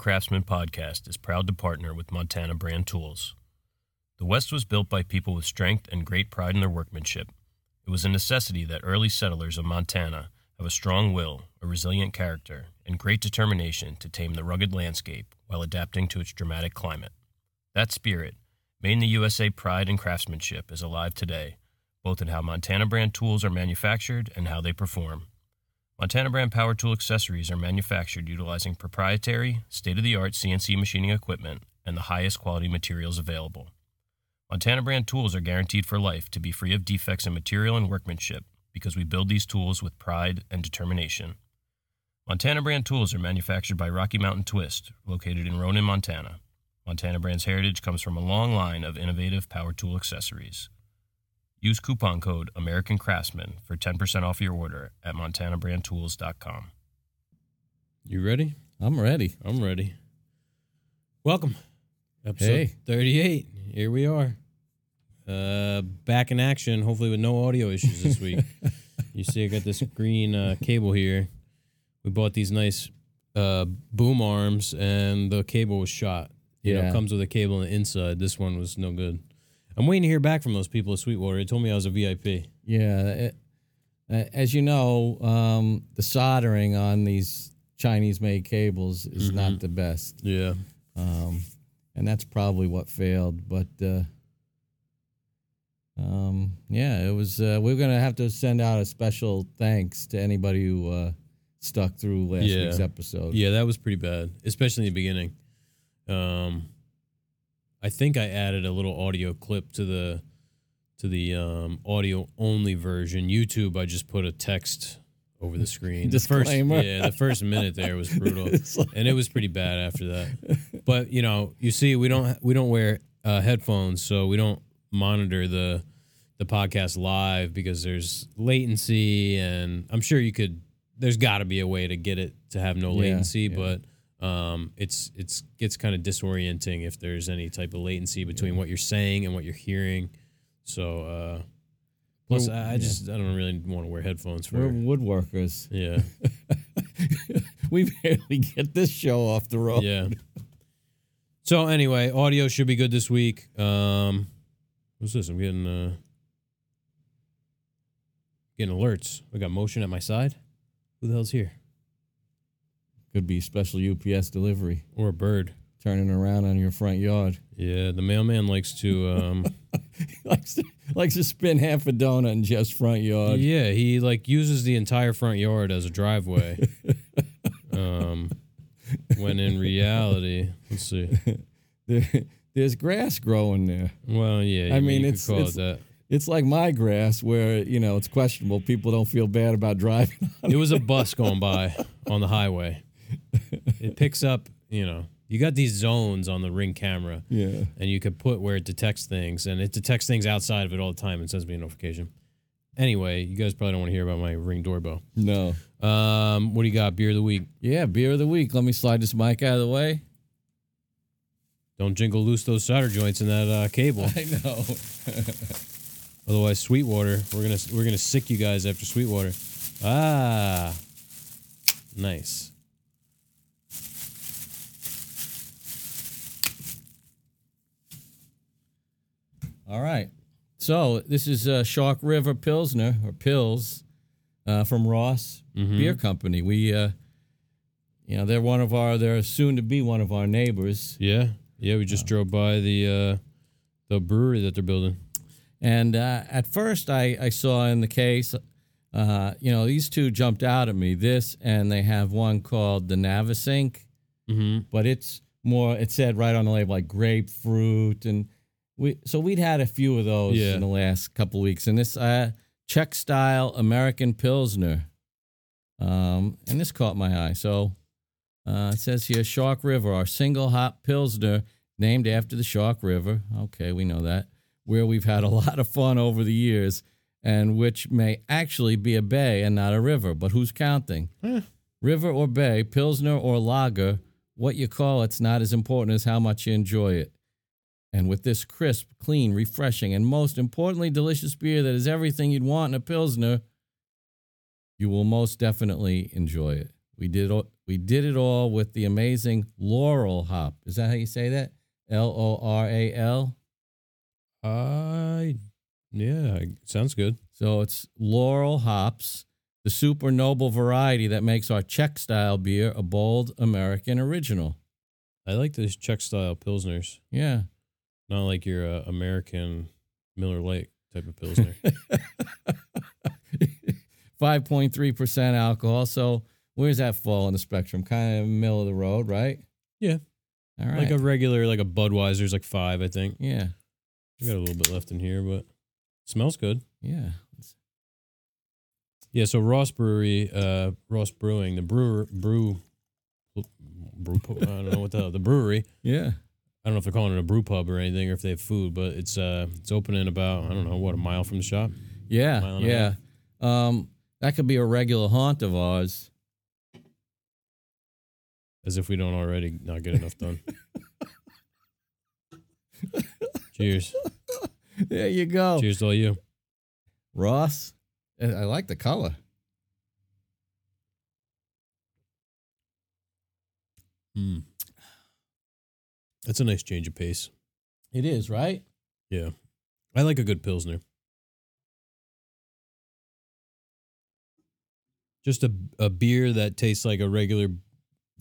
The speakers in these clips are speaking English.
Craftsman podcast is proud to partner with Montana Brand Tools. The West was built by people with strength and great pride in their workmanship. It was a necessity that early settlers of Montana have a strong will, a resilient character, and great determination to tame the rugged landscape while adapting to its dramatic climate. That spirit, made in the USA pride and craftsmanship, is alive today, both in how Montana brand tools are manufactured and how they perform. Montana brand power tool accessories are manufactured utilizing proprietary, state of the art CNC machining equipment and the highest quality materials available. Montana brand tools are guaranteed for life to be free of defects in material and workmanship because we build these tools with pride and determination. Montana brand tools are manufactured by Rocky Mountain Twist, located in Ronan, Montana. Montana brand's heritage comes from a long line of innovative power tool accessories. Use coupon code American Craftsman for 10% off your order at montanabrandtools.com. You ready? I'm ready. I'm ready. Welcome. Episode Hey. 38. Here we are. Uh, back in action, hopefully with no audio issues this week. you see, I got this green uh, cable here. We bought these nice uh, boom arms, and the cable was shot. You know, Yeah. it comes with a cable on the inside. This one was no good. I'm waiting to hear back from those people at Sweetwater. They told me I was a VIP. Yeah. it- uh, as you know, um, the soldering on these Chinese made cables is not the best. Yeah. Um, and that's probably what failed. But uh, um, yeah, it was. Uh, we're going to have to send out a special thanks to anybody who uh, stuck through last Yeah. week's episode. Yeah, that was pretty bad, especially in the beginning. Um, I think I added a little audio clip to the to the um, audio only version. YouTube, I just put a text over the screen. The first, yeah, the first minute there was brutal, like- and it was pretty bad after that. But you know, you see, we don't we don't wear uh, headphones, so we don't monitor the the podcast live because there's latency, and I'm sure you could. There's got to be a way to get it to have no Yeah, latency, yeah. but um, it's it's gets kind of disorienting if there's any type of latency between what you're saying and what you're hearing. So uh, plus, We're- I, I yeah. just I don't really want to wear headphones for. We're woodworkers. yeah, we barely get this show off the road. yeah. So anyway, audio should be good this week. Um, what's this? I'm getting uh, getting alerts. I got motion at my side. Who the hell's here? Could be special UPS delivery Or a bird? turning around on your front yard. Yeah, the mailman likes to. Um, likes to, likes to spin half a donut in Jeff's front yard. yeah, he like uses the entire front yard as a driveway. um, when in reality, let's see. There, there's grass growing there. Well, yeah, I you mean, it's- call it's- it that. It's like my grass where, you know, it's questionable. People don't feel bad about driving on It was a bus going by on the highway. It picks up, you know, you got these zones on the ring camera, Yeah. and you could put where it detects things, and it detects things outside of it all the time and sends me a notification. Anyway, you guys probably don't want to hear about my ring doorbell. No. Um, what do you got? Beer of the week. Yeah, beer of the week. Let me slide this mic out of the way. Don't jingle loose those solder joints in that uh, cable. I know. Otherwise, Sweetwater, we're gonna we're gonna sic you guys after Sweetwater. Ah, nice. All right. So this is uh, Shark River Pilsner or Pills uh, from Ross Mhm. Beer Company. We, uh, you know, they're one of our, they're soon to be one of our neighbors. Yeah, yeah. We just drove by the uh, the brewery that they're building. And uh, at first, I, I saw in the case, uh, you know, these two jumped out at me. This and they have one called the Navesink, Mm-hmm. but it's more. It said right on the label like grapefruit, and we so we'd had a few of those Yeah. in the last couple weeks. And this uh, Czech style American Pilsner, um, and this caught my eye. So uh, it says here Shark River, our single hop Pilsner named after the Shark River. Okay, we know that. Where we've had a lot of fun over the years, and which may actually be a bay and not a river. But who's counting? Eh. River or bay, Pilsner or lager, what you call it's not as important as how much you enjoy it. And with this crisp, clean, refreshing, and most importantly, delicious beer that is everything you'd want in a Pilsner, you will most definitely enjoy it. We did all, we did it all with the amazing Loral hop. Is that how you say that? L O R A L. I yeah, sounds good. So it's Loral hops, the super noble variety that makes our Czech style beer a bold American original. I like those Czech style pilsners, Yeah. Not like your uh, American Miller Lite type of pilsner. 5.3% alcohol. So where's that fall on the spectrum? Kind of middle of the road, right? Yeah. All right. Like a regular, like a Budweiser's like five, I think. yeah. I got a little bit left in here, but smells good. Yeah. Yeah, so Ross Brewery, uh, Ross Brewing, the brewer, brew, brew, I don't know what the the brewery. Yeah. I don't know if they're calling it a brew pub or anything, or if they have food, but it's uh, it's opening about I don't know what a mile from the shop. Yeah. Mile and a Yeah. Um, that could be a regular haunt of ours. As if we don't already not get enough done. Cheers. There you go. Cheers to all you. Ross. I like the color. Mm. That's a nice change of pace. It is, right? Yeah. I like a good Pilsner. Just a, a beer that tastes like a regular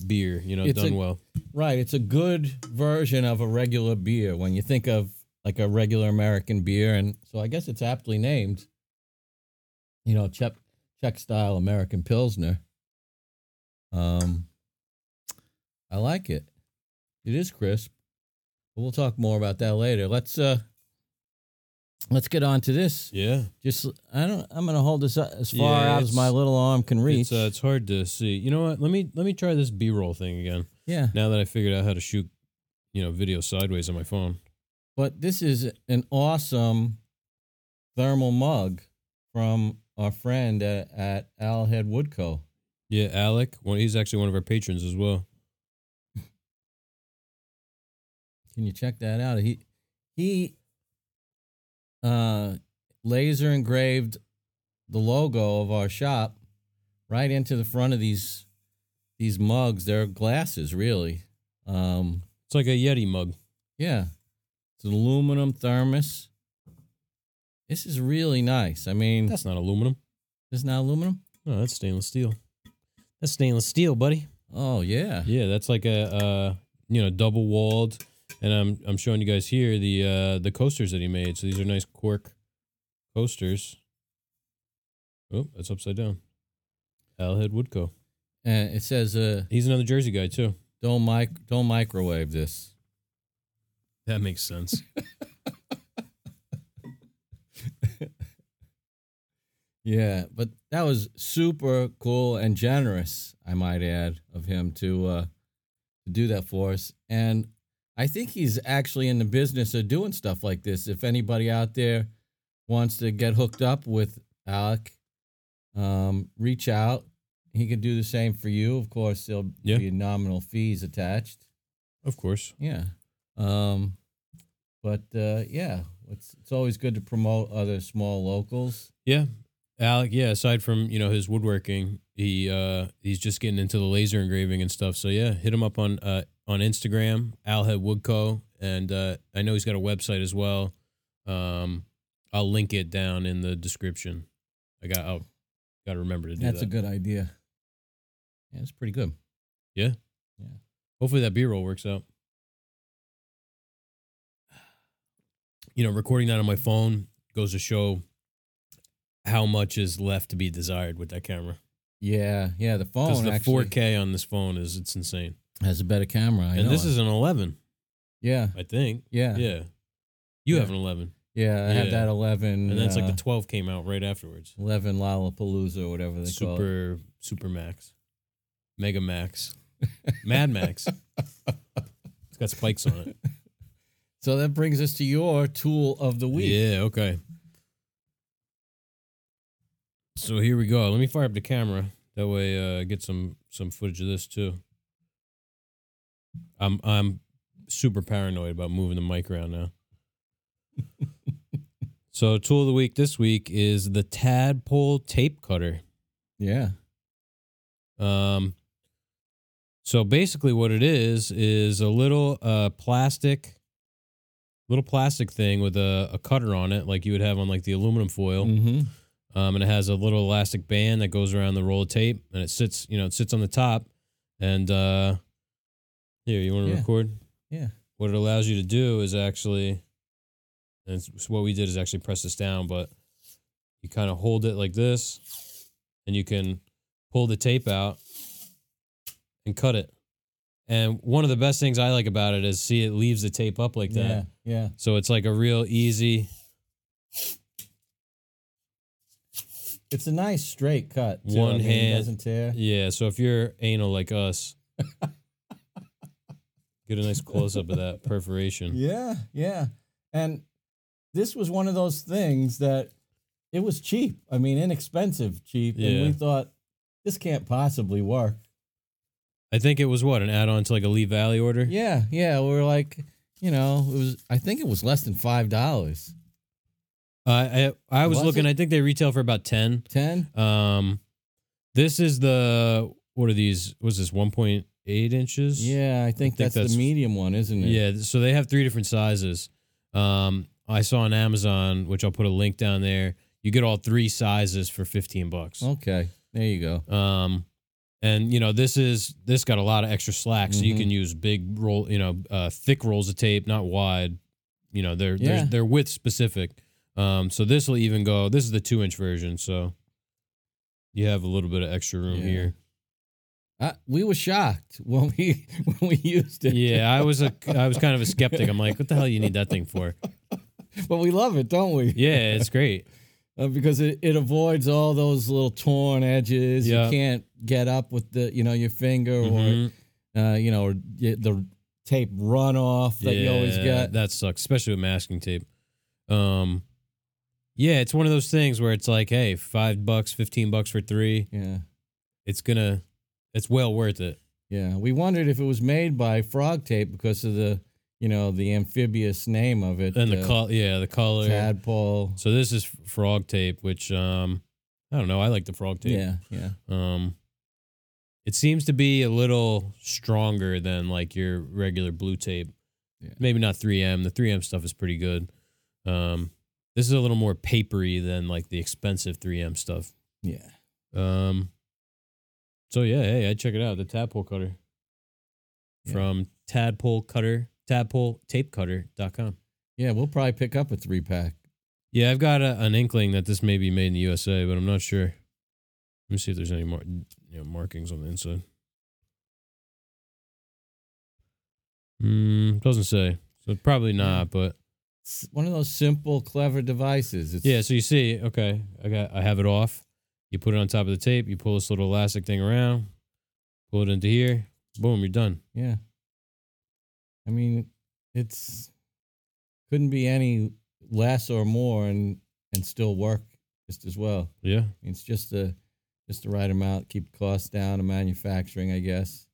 beer, you know, It's done a- well. Right. It's a good version of a regular beer when you think of like a regular American beer. And so I guess it's aptly named, you know, Czech, Czech style American Pilsner. Um, I like it. It is crisp. But we'll talk more about that later. Let's, uh, let's get on to this. Yeah. Just, I don't, I'm going to hold this as far Yeah, out as my little arm can reach. It's uh, it's hard to see. You know what? Let me let me try this B-roll thing again. yeah. Now that I figured out how to shoot, you know, video sideways on my phone. But this is an awesome thermal mug from our friend at, at Owlhead Woodco. Yeah, Alec. Well, he's actually one of our patrons as well. Can you check that out? He he uh laser engraved the logo of our shop right into the front of these these mugs. They're glasses, really. Um It's like a Yeti mug. yeah. It's an aluminum thermos. This is really nice. I mean, That's not aluminum. this is not aluminum? No, that's stainless steel. That's stainless steel, buddy. Oh yeah. Yeah, that's like a uh, you know double walled, and I'm I'm showing you guys here the uh, the coasters that he made. So these are nice cork coasters. Oh, that's upside down. Owlhead Woodco. And it says uh He's another Jersey guy too. don't mic don't microwave this. That makes sense. Yeah, but that was super cool and generous, I might add, of him to uh to do that for us. And I think he's actually in the business of doing stuff like this. If anybody out there wants to get hooked up with Alec, um, reach out. He can do the same for you. Of course, there'll Yeah. be nominal fees attached. of course. Yeah. Um, but uh, yeah, it's it's always good to promote other small locals. Yeah. Alec, yeah, aside from, you know, his woodworking, he uh he's just getting into the laser engraving and stuff. So yeah, hit him up on uh on Instagram, Owlhead Woodco, and uh I know he's got a website as well. Um I'll link it down in the description. I got I'll got to remember to do that. That's that. a good idea. Yeah, it's pretty good. Yeah. Yeah. Hopefully that B-roll works out. You know, recording that on my phone goes to show how much is left to be desired with that camera. Yeah, yeah. The phone. Because the actually 4K on this phone is it's insane. has a better camera. I and know this it. is an 11, yeah, I think. yeah, yeah. Yeah. You have an 11. Yeah, I have Yeah. that eleven, And then it's like uh, the 12 came out right afterwards. eleven Lollapalooza or whatever they call it. Super, Super Max. Mega Max. Mad Max. It's got spikes on it. So that brings us to your tool of the week. Yeah, okay. So here we go. Let me fire up the camera. That way uh get some some footage of this too. I'm I'm super paranoid about moving the mic around now. so tool of the week this week is the Tadpole tape cutter. Yeah, Um So basically, what it is is a little uh, plastic, little plastic thing with a, a cutter on it, like you would have on like the aluminum foil. Mm-hmm. Um, and it has a little elastic band that goes around the roll of tape, and it sits, you know, it sits on the top. And uh, here, you want to Yeah. record? Yeah. What it allows you to do is actually, and it's, what we did is actually press this down, but you kind of hold it like this, and you can pull the tape out and cut it. And one of the best things I like about it is see it leaves the tape up like that. Yeah. Yeah. So it's like a real easy. It's a nice straight cut. Too. One I mean, it hand- doesn't tear. Yeah. So if you're anal like us, get a nice close up of that perforation. Yeah, yeah. And this was one of those things that it was cheap. I mean, inexpensive, cheap. And Yeah. we thought this can't possibly work. I think it was what an add-on to like a Lee Valley order. Yeah, yeah. We were like, you know, it was. I think it was less than five dollars. Uh, I I was, Was looking. it? I think they retail for about ten. Ten. Um, this is the what are these? Was this one point eight inches? Yeah, I think, think that's, that's- the medium one, isn't it? Yeah, so they have three different sizes. Um, I saw on Amazon, which I'll put a link down there. You get all three sizes for fifteen bucks. Okay. There you go. Um, and you know this is this got a lot of extra slack, so you Mhm. can use big roll, you know, uh, thick rolls of tape, not wide. You know, they're Yeah. they're, they're width specific. Um, so this will even go. This is the two inch version, so you have a little bit of extra room Yeah. here. Uh, we were shocked when we when we used it. Yeah, I was a I was kind of a skeptic. I'm like, what the hell you need that thing for? but we love it, don't we? Yeah, it's great. uh, because it, it avoids all those little torn edges. Yeah. You can't get up with the you know your finger Mhm. or uh, you know or the tape runoff that you always get. That sucks, especially with masking tape. Um, yeah, it's one of those things where it's like, hey, five bucks, fifteen bucks for three. Yeah, It's gonna, it's well worth it. yeah. We wondered if it was made by Frog Tape because of the you know the amphibious name of it. And the uh, color, yeah, the color. tadpole. So this is frog tape, which um, I don't know. I like the frog tape. Yeah, yeah. Um, it seems to be a little stronger than like your regular blue tape. Yeah. Maybe not 3M. The 3M stuff is pretty good. Um, this is a little more papery than like the expensive 3M stuff. Yeah. Um, so yeah, hey, I'd check it out. The tadpole cutter Yeah. from tadpole cutter, tadpole tape cutter.com. Yeah, we'll probably pick up a three pack. Yeah, I've got a, an inkling that this may be made in the USA, but I'm not sure. Let me see if there's any more you know, markings on the inside. Mm, doesn't say. So probably not, but one of those simple, clever devices. It's, yeah. So you see, okay, I got I have it off. You put it on top of the tape. You pull this little elastic thing around, pull it into here. Boom, you're done. Yeah. I mean, it's couldn't be any less or more and and still work just as well. Yeah, I mean, it's just the just the right amount, keep costs down of manufacturing, I guess.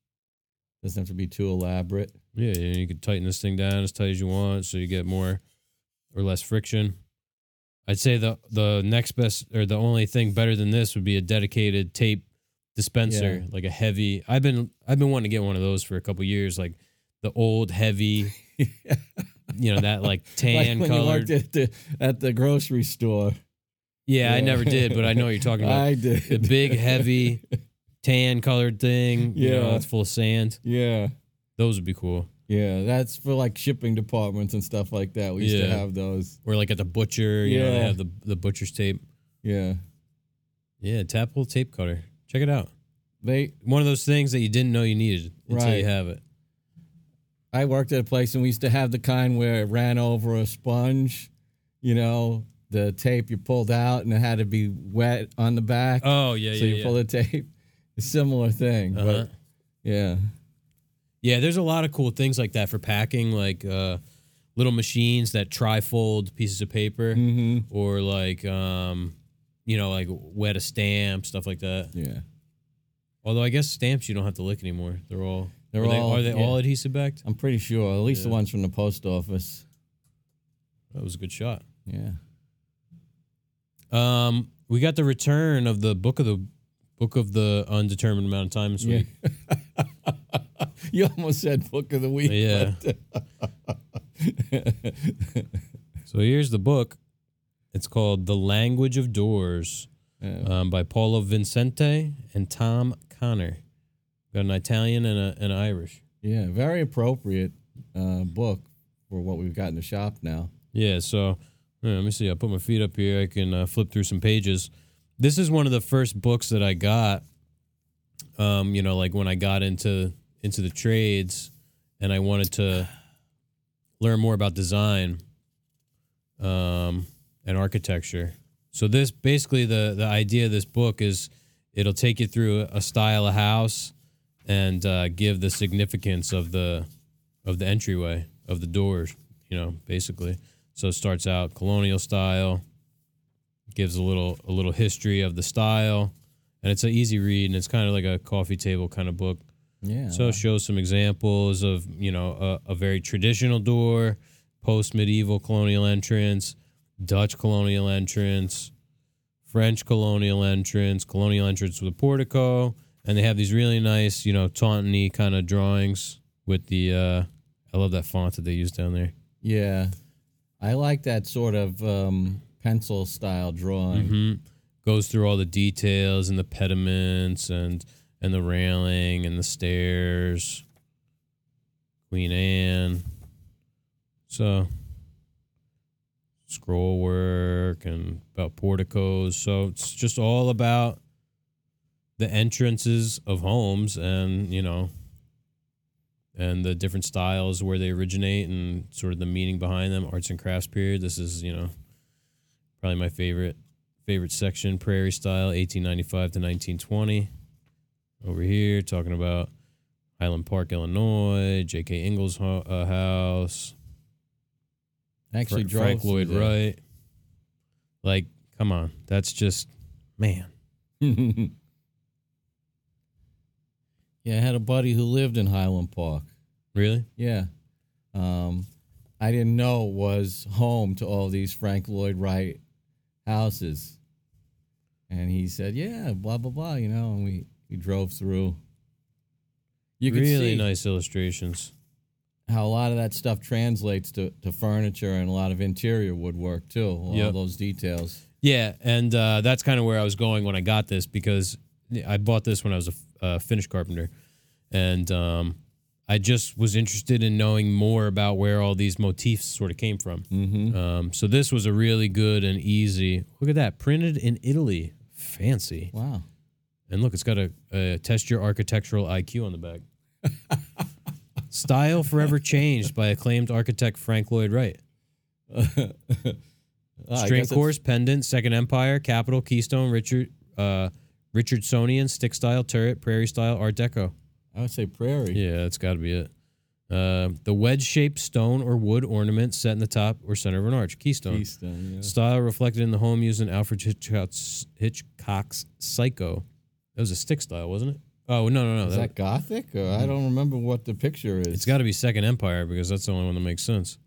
Doesn't have to be too elaborate. yeah. and You can tighten this thing down as tight as you want, so you get more or less friction. I'd say the the next best or the only thing better than this would be a dedicated tape dispenser, Yeah. like a heavy. I've been I've been wanting to get one of those for a couple years, like the old heavy, you know, that like like tan you colored. at the at the grocery store. Yeah, I never did, but I know what you're talking about. I did. the big heavy tan colored thing. You know, Yeah. it's full of sand. yeah. Those would be cool. Yeah, that's for like shipping departments and stuff like that. We used to Yeah. have those. Or like at the butcher, you know, they Yeah. have the the butcher's tape. Yeah. Yeah, Tadpole tape cutter. Check it out. They One of those things that you didn't know you needed until Right. you have it. I worked at a place and we used to have the kind where it ran over a sponge, you know, the tape you pulled out and it had to be wet on the back. Oh yeah, so you pull the tape. A similar thing. Uh-huh. But yeah. Yeah, there's a lot of cool things like that for packing, like uh, little machines that trifold pieces of paper, Mm-hmm. or like um, you know, like wet a stamp, stuff like that. Yeah. Although I guess stamps you don't have to lick anymore. They're all They're are they, all- are they yeah. all adhesive backed? I'm pretty sure. At least the ones from the post office. That was a good shot. Yeah. Um, we got the return of the book of the book of the undetermined amount of time this week. you almost said book of the week. Yeah. So here's the book. It's called The Language of Doors um, by Paolo Vincente and Tom Connor. Got an Italian and, a, an Irish. yeah, very appropriate uh, book for what we've got in the shop now. Yeah, so yeah, let me see. I put my feet up here. I can uh, flip through some pages. This is one of the first books that I got. Um, you know, like when I got into into the trades, and I wanted to learn more about design, um, and architecture. So this basically the the idea of this book is it'll take you through a style of house and uh, give the significance of the of the entryway of the doors. You know, basically. So it starts out colonial style, gives a little a little history of the style, and it's an easy read and it's kind of like a coffee table kind of book. Yeah. So it shows some examples of you know a, a very traditional door, post medieval colonial entrance, Dutch colonial entrance, French colonial entrance, colonial entrance with a portico, and they have these really nice you know Taunton kind of drawings with the. uh I love that font that they use down there. yeah. I like that sort of um, pencil style drawing. hmm Goes through all the details and the pediments and and the railing and the stairs. Queen Anne. So scroll work and about porticos. So it's just all about the entrances of homes and, you know, and the different styles where they originate and sort of the meaning behind them. Arts and crafts period. This is, you know, probably my favorite favorite section prairie style 1895 to 1920 over here talking about highland park illinois j.k ingalls ho- uh, house. Actually Fra- frank lloyd wright. Like come on that's just man. Yeah, I had a buddy who lived in Highland Park. really? Yeah. Um, I didn't know it was home to all these Frank Lloyd Wright houses. And he said, Yeah, blah blah blah, you know, and we, we drove through. You could really see nice illustrations how a lot of that stuff translates to, to furniture and a lot of interior woodwork too. All Yep. those details. Yeah, and uh, that's kind of where I was going when I got this because I bought this when I was a f- uh, finish carpenter, and um, I just was interested in knowing more about where all these motifs sort of came from. Mm-hmm. Um, so this was a really good and easy. Look at that, printed in Italy, fancy. Wow. And look, it's got a, a test your architectural IQ on the back. Style forever changed by acclaimed architect Frank Lloyd Wright. Ah, String course, pendant, Second Empire, Capital, Keystone, Richard, uh, Richardsonian, stick style, turret, prairie style, Art Deco. I would say prairie. Yeah, that's got to be it. Uh, the wedge shaped stone or wood ornament set in the top or center of an arch, Keystone. Keystone, yeah. Style reflected in the home used in Alfred Hitchcock's, Hitchcock's Psycho. That was a stick style, wasn't it? Oh no, no, no. Is that- that Gothic? Or I don't remember what the picture is. It's got to be Second Empire because that's the only one that makes sense.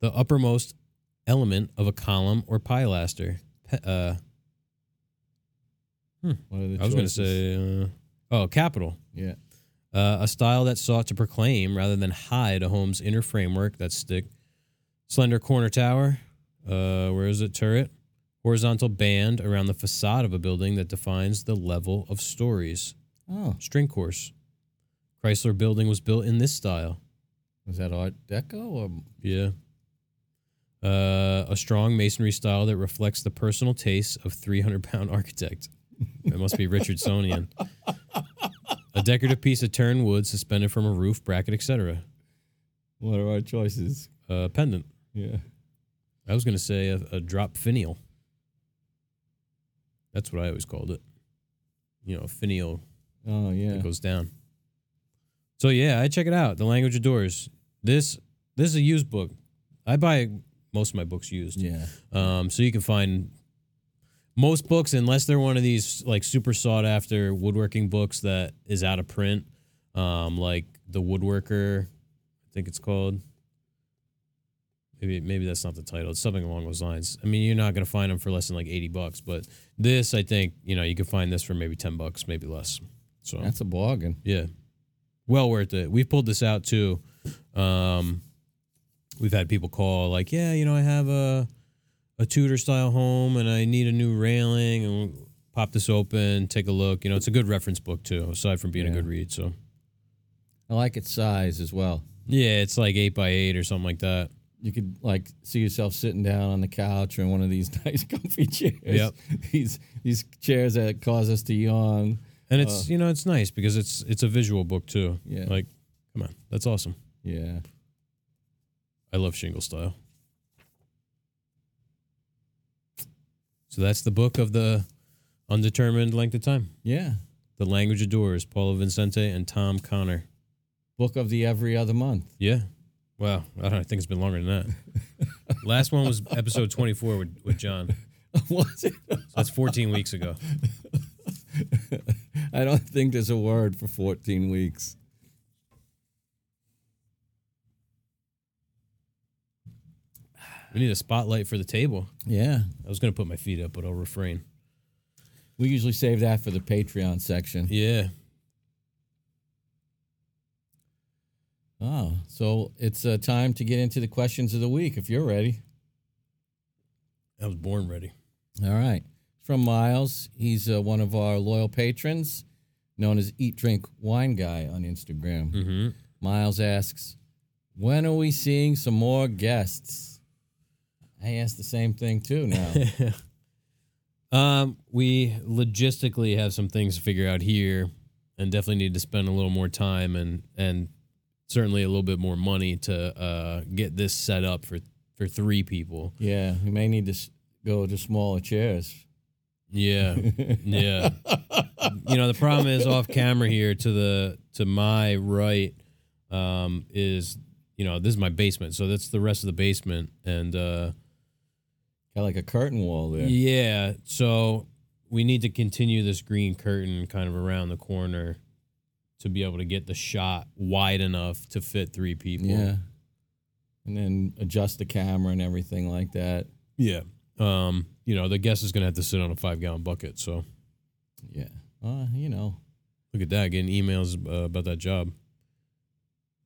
The uppermost element of a column or pilaster. Pe- uh, What are the I was going to say, uh, oh, capital. Yeah. Uh, a style that sought to proclaim rather than hide a home's inner framework. That's stick. Slender corner tower. Uh, where is it? Turret. Horizontal band around the facade of a building that defines the level of stories. Oh, String course. Chrysler building was built in this style. was that Art Deco or Yeah. Uh, a strong masonry style that reflects the personal tastes of 300 pound architect. It must be Richardsonian. a decorative piece of turned wood suspended from a roof, bracket, etc. what are our choices? Uh, pendant. Yeah. I was to say a, a drop finial. That's what I always called it. You know, a finial Oh yeah. It goes down. So yeah, I check it out. The Language of Doors. This this is a used book. I buy most of my books used. Yeah. Um, so you can find most books, unless they're one of these like super sought after woodworking books that is out of print, um, like the Woodworker, I think it's called. Maybe maybe that's not the title. It's something along those lines. I mean, you're not gonna find them for less than like eighty bucks, but this, I think, you know, you can find this for maybe ten bucks, maybe less. So That's a bargain. yeah, well worth it. We've pulled this out too. Um, we've had people call like, yeah, you know, I have a a Tudor style home and I need a new railing and we'll pop this open, take a look. You know, it's a good reference book too, aside from being a good read. So I like its size as well. yeah, it's like eight by eight or something like that. You could like see yourself sitting down on the couch or in one of these nice comfy chairs. Yep. These these chairs that cause us to yawn. And it's uh, you know it's nice because it's it's a visual book too. Yeah. Like, come on, that's awesome. Yeah. I love shingle style. So that's the book of the undetermined length of time. Yeah. The Language of Doors, Paula Vincente and Tom Connor. Book of the every other month. Yeah. Wow. I don't know, I think it's been longer than that. Last one was episode 24 with, with John. Was it? So that's 14 weeks ago. I don't think there's a word for 14 weeks. We need a spotlight for the table. Yeah. I was going to put my feet up, but I'll refrain. We usually save that for the Patreon section. Yeah. Oh, so it's uh, time to get into the questions of the week if you're ready. I was born ready. All right. It's from Miles. He's uh, one of our loyal patrons, known as Eat Drink Wine Guy on Instagram. Mm-hmm. Miles asks, When are we seeing some more guests? I asked the same thing too now. Um, we logistically have some things to figure out here, and definitely need to spend a little more time and and certainly a little bit more money to uh, get this set up for for three people. yeah, we may need to s- go to smaller chairs. Yeah, yeah. you know the problem is off camera here to the to my right um, is you know this is my basement, so that's the rest of the basement, and uh, Got like a curtain wall there. Yeah. So we need to continue this green curtain kind of around the corner to be able to get the shot wide enough to fit three people. Yeah. And then adjust the camera and everything like that. Yeah. Um, you know, the guest is going to have to sit on a five gallon bucket. So Yeah. Uh, you know. look at that, getting emails uh, about that job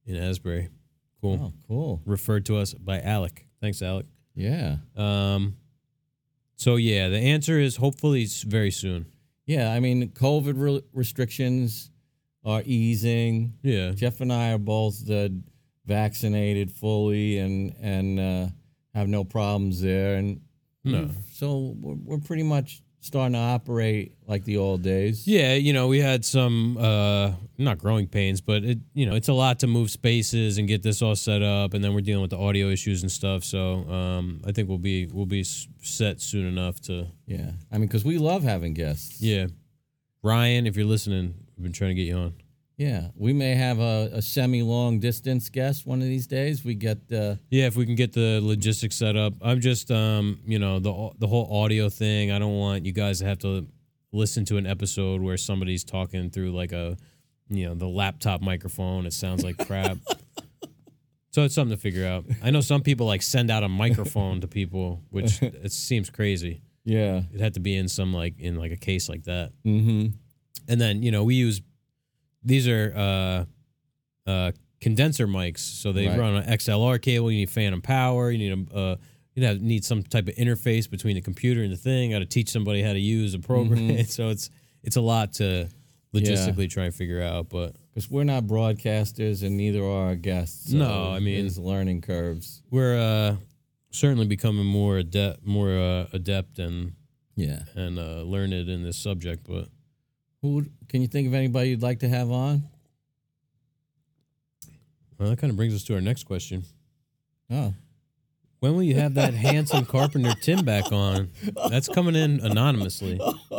in Asbury. Cool. Oh, cool. Referred to us by Alec. Thanks, Alec. Yeah. Um, so yeah, the answer is hopefully very soon. Yeah. I mean, COVID re- restrictions are easing. Yeah. Jeff and I are both uh, vaccinated fully and and uh, have no problems there. And No. so we're, we're pretty much starting to operate like the old days. Yeah, you know, we had some uh not growing pains, but it you know, it's a lot to move spaces and get this all set up and then we're dealing with the audio issues and stuff. So, um I think we'll be we'll be set soon enough to Yeah. I mean, because we love having guests. Yeah. Ryan, if you're listening, we've been trying to get you on. Yeah. We may have a, a semi long distance guest one of these days. We get uh, Yeah, if we can get the logistics set up. I'm just um, you know, the the whole audio thing, I don't want you guys to have to listen to an episode where somebody's talking through like a you know, the laptop microphone. It sounds like crap. so it's something to figure out. I know some people like send out a microphone to people, which it seems crazy. yeah. It had to be in some like in like a case like that. Mm-hmm. And then, you know, we use these are uh uh condenser mics, so they Right. run on an XLR cable. You need phantom power. You need a uh, you know need some type of interface between the computer and the thing. Got to teach somebody how to use a program. Mhm. so it's it's a lot to logistically try and figure out. But Because we're not broadcasters and neither are our guests. so No, I mean- there's learning curves. we're uh certainly becoming more adept, more uh, adept and Yeah. and uh, learned in this subject. But Who can you think of anybody you'd like to have on? well, that kind of brings us to our next question. Oh, When will you have that handsome carpenter Tim back on? That's coming in anonymously.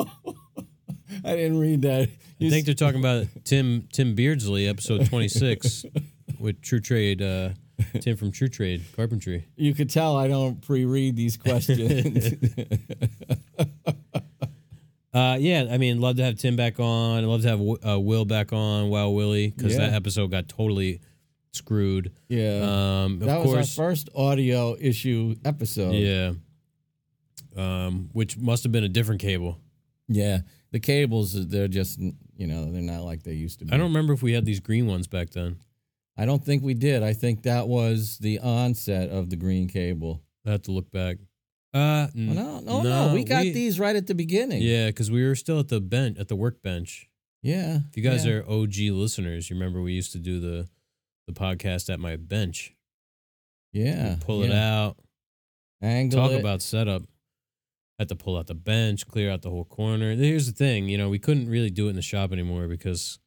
I didn't read that. I think they're talking about Tim Tim Beardsley, episode twenty six, with True Trade. Uh, Tim from True Trade Carpentry. you could tell I don't pre-read these questions. Uh, yeah, I mean, love to have Tim back on. Love to have uh, Will back on. Wow, Willie, because Yeah. that episode got totally screwed. yeah. Um, of that was course, our first audio issue episode. yeah. Um, which must have been a different cable. Yeah, the cables they're just you know they're not like they used to be. I don't remember if we had these green ones back then. I don't think we did. I think that was the onset of the green cable. I have to look back. Uh, Oh, no, no, no, We got these right at the beginning. Yeah, because we were still at the bench at the workbench. yeah. If you guys yeah. are OG listeners, you remember we used to do the the podcast at my bench. yeah, We'd pull it out, angle talk it. about setup. Had to pull out the bench, clear out the whole corner. Here's the thing, you know, we couldn't really do it in the shop anymore because,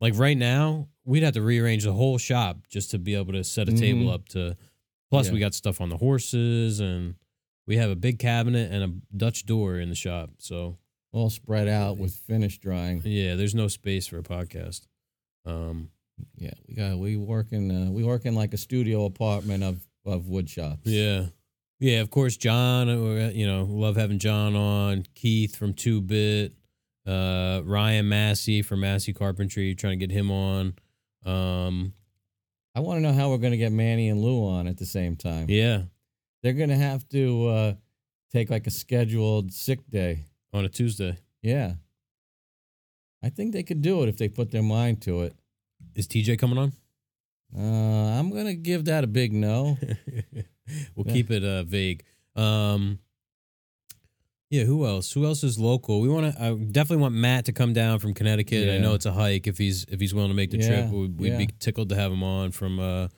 like right now, we'd have to rearrange the whole shop just to be able to set a table Mhm. up to. Plus, Yeah. we got stuff on the horses, and we have a big cabinet and a Dutch door in the shop. So all spread out with finish drying. yeah, there's no space for a podcast. Um, Yeah, we got we work in uh, we work in like a studio apartment of of wood shops. Yeah. Yeah, of course, John, uh, you know, love having John on. Keith from Two Bit, uh, Ryan Massey from Massey Carpentry, trying to get him on. Um, I want to know how we're going to get Manny and Lou on at the same time. yeah, They're going to have to uh, take like a scheduled sick day. on a Tuesday. Yeah. I think they could do it if they put their mind to it. Is TJ coming on? Uh, I'm going to give that a big no. we'll Yeah. keep it uh, vague. Um, yeah, who else? Who else is local? We want to. I definitely want Matt to come down from Connecticut. I know it's a hike. If he's if he's willing to make the Yeah, trip, we'd, we'd be tickled to have him on from uh,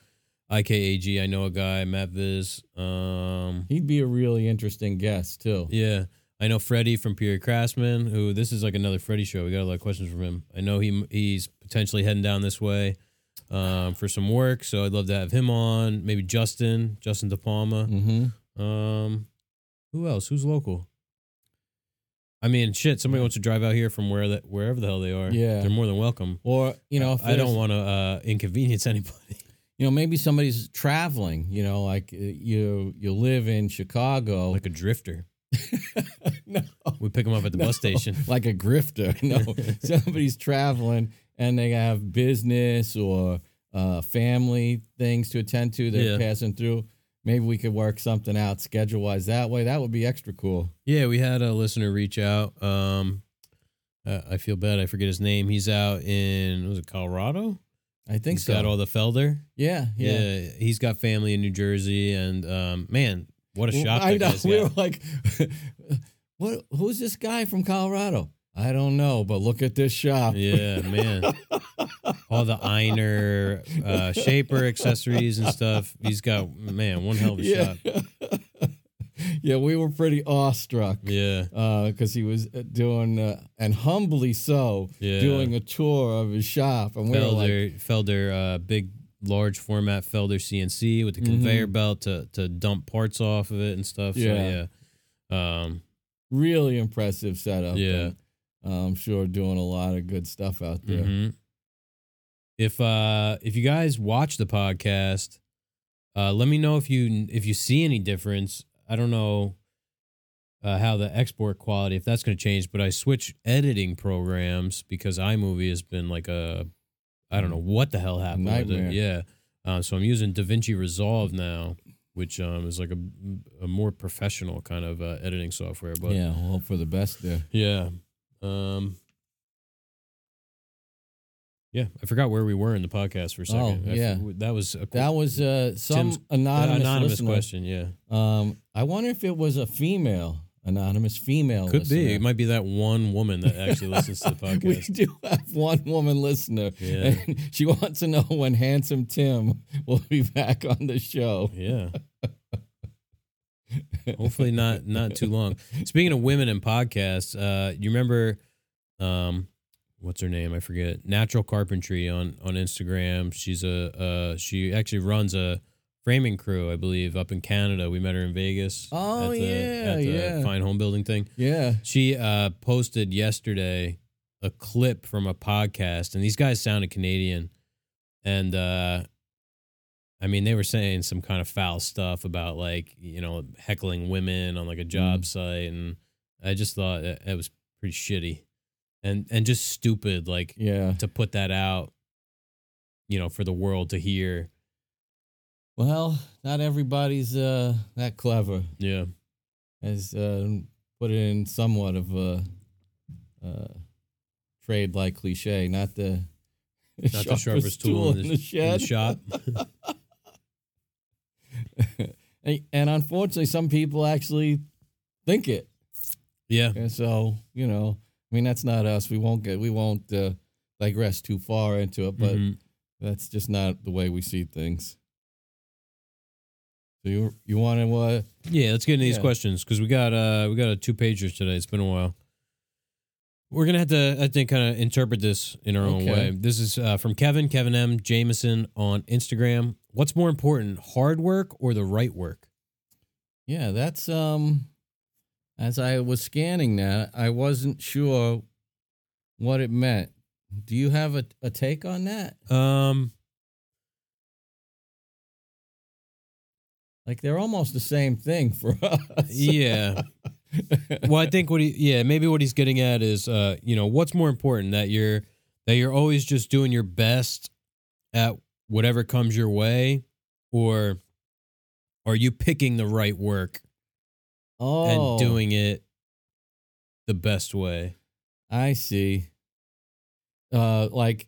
IKAG. I know a guy, Matt Viz. Um, He'd be a really interesting guest, too. yeah, I know Freddie from Period Craftsman. Who this is like another Freddie show. We got a lot of questions from him. I know he he's potentially heading down this way um, for some work. So I'd love to have him on. Maybe Justin, Justin De Palma. Mm-hmm. Um, who else? Who's local? I mean, shit. Somebody wants to drive out here from where that wherever the hell they are. Yeah. they're more than welcome. Or, you know, if I don't want to uh, inconvenience anybody. You know, maybe somebody's traveling, you know, like uh, you you live in Chicago. like a drifter. no. We pick them up at the No, bus station. like a grifter. No, somebody's traveling and they have business or uh, family things to attend to. They're Yeah. passing through. Maybe we could work something out schedule wise that way. That would be extra cool. Yeah, we had a listener reach out. Um, uh, I feel bad. I forget his name. He's out in was it Colorado? I think He's so. got all the Felder. yeah, yeah. Yeah. he's got family in New Jersey, and um, man, what a Well, shop I that know. We got. were like, "What? Who's this guy from Colorado?" I don't know, but look at this shop. Yeah, man. All the Aigner uh, shaper accessories and stuff. He's got man, one hell of a yeah. shop. yeah, we were pretty awestruck. Yeah, because he was uh, doing, uh, and humbly so, Yeah. doing a tour of his shop, and we were like, Felder, Felder, uh, big, large format Felder CNC with the Mhm. conveyor belt to to dump parts off of it and stuff. Yeah. So yeah, um, really impressive setup. Yeah. and, uh, I'm sure doing a lot of good stuff out there. mhm. If uh if you guys watch the podcast, uh, let me know if you if you see any difference. I don't know uh, how the export quality if that's going to change, but I switch editing programs because iMovie has been like a I don't know what the hell happened with nightmare. it. Yeah, uh, so I'm using DaVinci Resolve now, which um is like a a more professional kind of uh, editing software. But yeah, well, for the best there. yeah. Um Yeah, I forgot where we were in the podcast for a second. Oh, I yeah. f- that was a That was uh, some Tim's- anonymous, anonymous listener. question. Yeah, Um, I wonder if it was a female, anonymous female. could be. It might be that one woman that actually listens to the podcast. we do have one woman listener, Yeah. and she wants to know when handsome Tim will be back on the show. Yeah. Hopefully not not too long. Speaking of women and podcasts, uh, you remember um what's her name? I forget. Natural Carpentry on on Instagram. She's a uh she actually runs a framing crew, I believe, up in Canada. We met her in Vegas. Oh, at the, yeah, at the yeah. fine home building thing. Yeah, She uh posted yesterday a clip from a podcast and these guys sounded Canadian and uh I mean they were saying some kind of foul stuff about like, you know, heckling women on like a job Mm. site and I just thought it, it was pretty shitty. And and just stupid like yeah. to put that out you know for the world to hear. Well, not everybody's uh, that clever. Yeah. Has uh, put it in somewhat of a uh, trade like cliche, not the Not the sharpest tool in the, the in shed. the shop. and, and unfortunately, some people actually think it. yeah. And so, you know, I mean, that's not us. We won't get, we won't uh, digress too far into it, but Mhm. that's just not the way we see things. So you you want to uh, Yeah, let's get into these Yeah. questions because we got uh we got a two pagers today. It's been a while. We're gonna have to, I think, kind of interpret this in our own way. This is uh, from Kevin, Kevin M. Jameson on Instagram. What's more important, hard work or the right work? yeah, that's um as I was scanning that, I wasn't sure what it meant. Do you have a, a take on that? Um, Like they're almost the same thing for us. yeah. well, I think what he, yeah, maybe what he's getting at is, uh, you know, what's more important that you're that you're always just doing your best at whatever comes your way, or are you picking the right work oh, and doing it the best way? I see. Uh, like,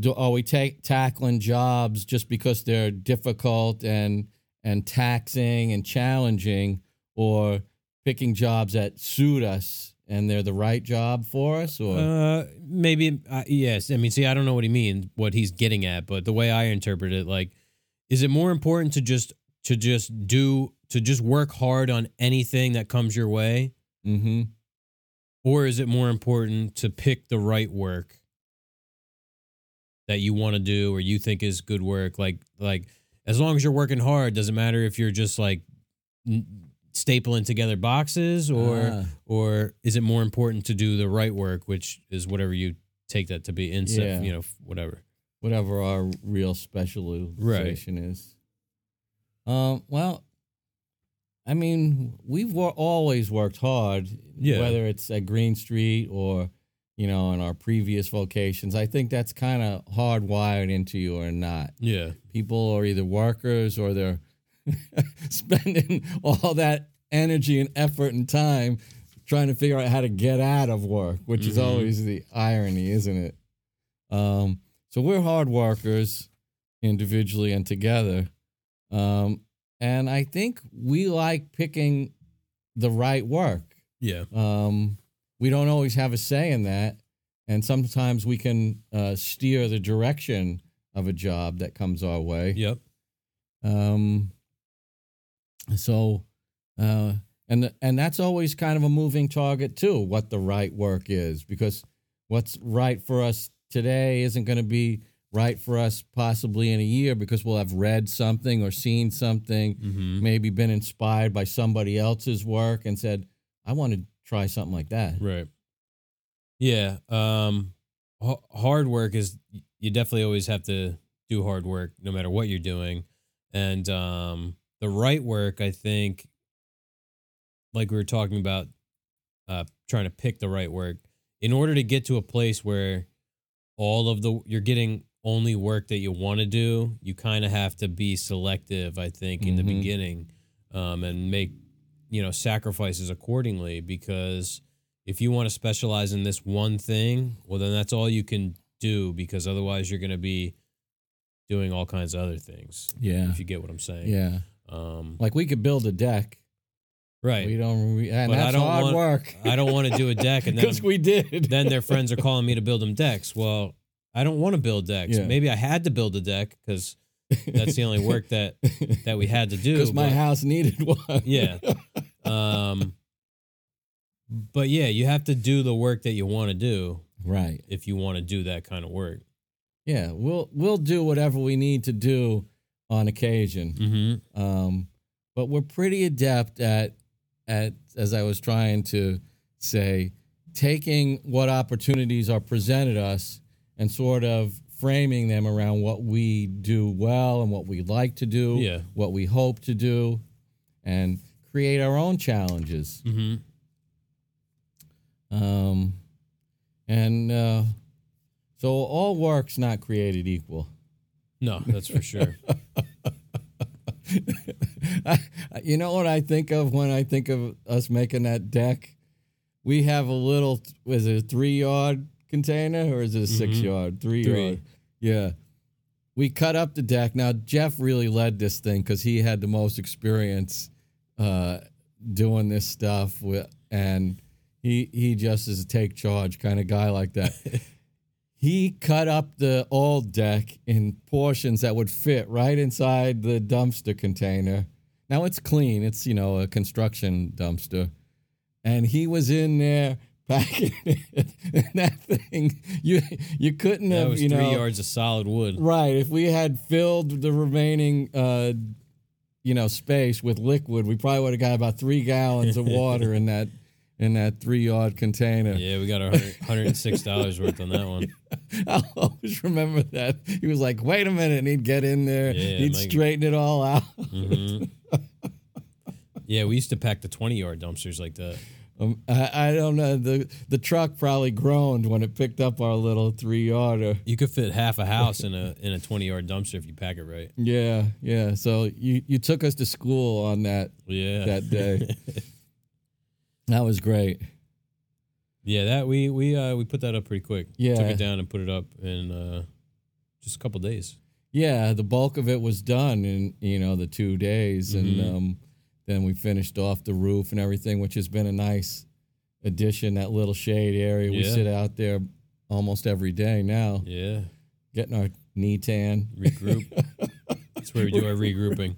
do, are we take tackling jobs just because they're difficult and and taxing and challenging, or picking jobs that suit us and they're the right job for us? Or Uh, maybe uh, yes. I mean, see, I don't know what he means, what he's getting at, but the way I interpret it, like, is it more important to just to just do to just work hard on anything that comes your way, mm-hmm. or is it more important to pick the right work that you want to do or you think is good work? Like, like as long as you're working hard, doesn't matter if you're just like n- stapling together boxes or Ah. or is it more important to do the right work, which is whatever you take that to be, instead, Yeah. you know, whatever. whatever our real specialization is. Um, well, I mean, we've wor- always worked hard, Yeah. whether it's at Greene Street or, you know, in our previous vocations. I think that's kind of hardwired into you or not. Yeah, People are either workers or they're spending all that energy and effort and time trying to figure out how to get out of work, which is Mhm. always the irony, isn't it? Um, so we're hard workers individually and together. Um, and I think we like picking the right work. yeah, Um, we don't always have a say in that. And sometimes we can uh, steer the direction of a job that comes our way. yep, Um, so, uh, and and that's always kind of a moving target too. What the right work is, because what's right for us today isn't going to be right for us possibly in a year because we'll have read something or seen something, mm-hmm. maybe been inspired by somebody else's work and said, "I want to try something like that." right. Yeah, um, h- hard work is you definitely always have to do hard work no matter what you're doing, and um, the right work, I think, like we were talking about, uh, trying to pick the right work in order to get to a place where all of the you're getting only work that you want to do you kind of have to be selective i think in the Mhm. beginning um, and make you know sacrifices accordingly because if you want to specialize in this one thing well then that's all you can do because otherwise you're going to be doing all kinds of other things Yeah, if you get what i'm saying yeah. um, Like we could build a deck. right We don't, re- and But I that's don't hard want- work. i don't want to do a deck and then because we did. then their friends are calling me to build them decks. Well, I don't want to build decks. Yeah. Maybe I had to build a deck because that's the only work that that we had to do. because my house needed one. Yeah. Um, but yeah, you have to do the work that you want to do right. if you want to do that kind of work. Yeah, we'll we'll do whatever we need to do on occasion. Mm-hmm. Um, but we're pretty adept at at as I was trying to say, taking what opportunities are presented us and sort of framing them around what we do well and what we like to do, Yeah. what we hope to do, and create our own challenges. Mm-hmm. Um, and uh, so all work's not created equal. No, that's for sure. you know what I think of when I think of us making that deck? we have a little was it a three yard container or is it a 6 Mhm. yard? Three, Three. yard. Yeah. We cut up the deck. Now Jeff really led this thing because he had the most experience uh, doing this stuff with, and he he just is a take charge kind of guy like that. he cut up the old deck in portions that would fit right inside the dumpster container. Now it's clean. It's you know a construction dumpster, and he was in there packing it. And that thing, you you couldn't That have was you three know yards of solid wood. right. If we had filled the remaining uh, you know space with liquid, we probably would have got about three gallons of water in that in that three yard container. Yeah, we got our hundred and six dollars worth on that one. I'll always remember that. He was like, wait a minute, and he'd get in there, Yeah, he'd Mike- straighten it all out. hmm Yeah, we used to pack the twenty yard dumpsters like that. Um, I, I don't know. The the truck probably groaned when it picked up our little three yarder. You could fit half a house in a in a twenty yard dumpster if you pack it right. Yeah, yeah. So you, you took us to school on that Yeah, that day. that was great. yeah, that we we uh we put that up pretty quick. Yeah. took it down and put it up in uh just a couple days. Yeah, the bulk of it was done in you know the two days, Mhm. and um, then we finished off the roof and everything, which has been a nice addition. That little shade area, we Yeah. sit out there almost every day now, Yeah, getting our knee tan. regroup. That's where we do our regrouping.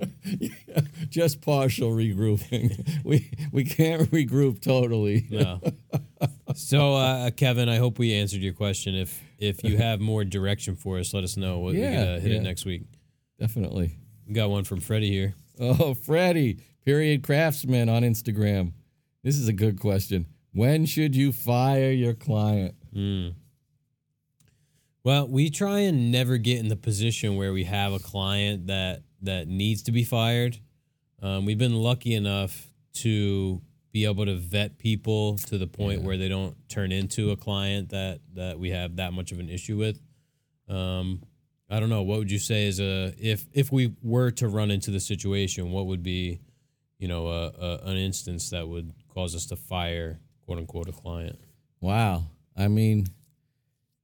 Just partial regrouping. we we can't regroup totally. No. So, uh, Kevin, I hope we answered your question. If if you have more direction for us, let us know. We Yeah, gotta hit yeah. it next week. Definitely. We got one from Freddie here. Oh, Freddie, period craftsman on Instagram. This is a good question. When should you fire your client? Mm. Well, we try and never get in the position where we have a client that that needs to be fired. Um, we've been lucky enough to be able to vet people to the point Yeah. where they don't turn into a client that that we have that much of an issue with. Um, I don't know. What would you say is a if if we were to run into the situation, what would be, you know, a, a an instance that would cause us to fire quote unquote a client? Wow. I mean,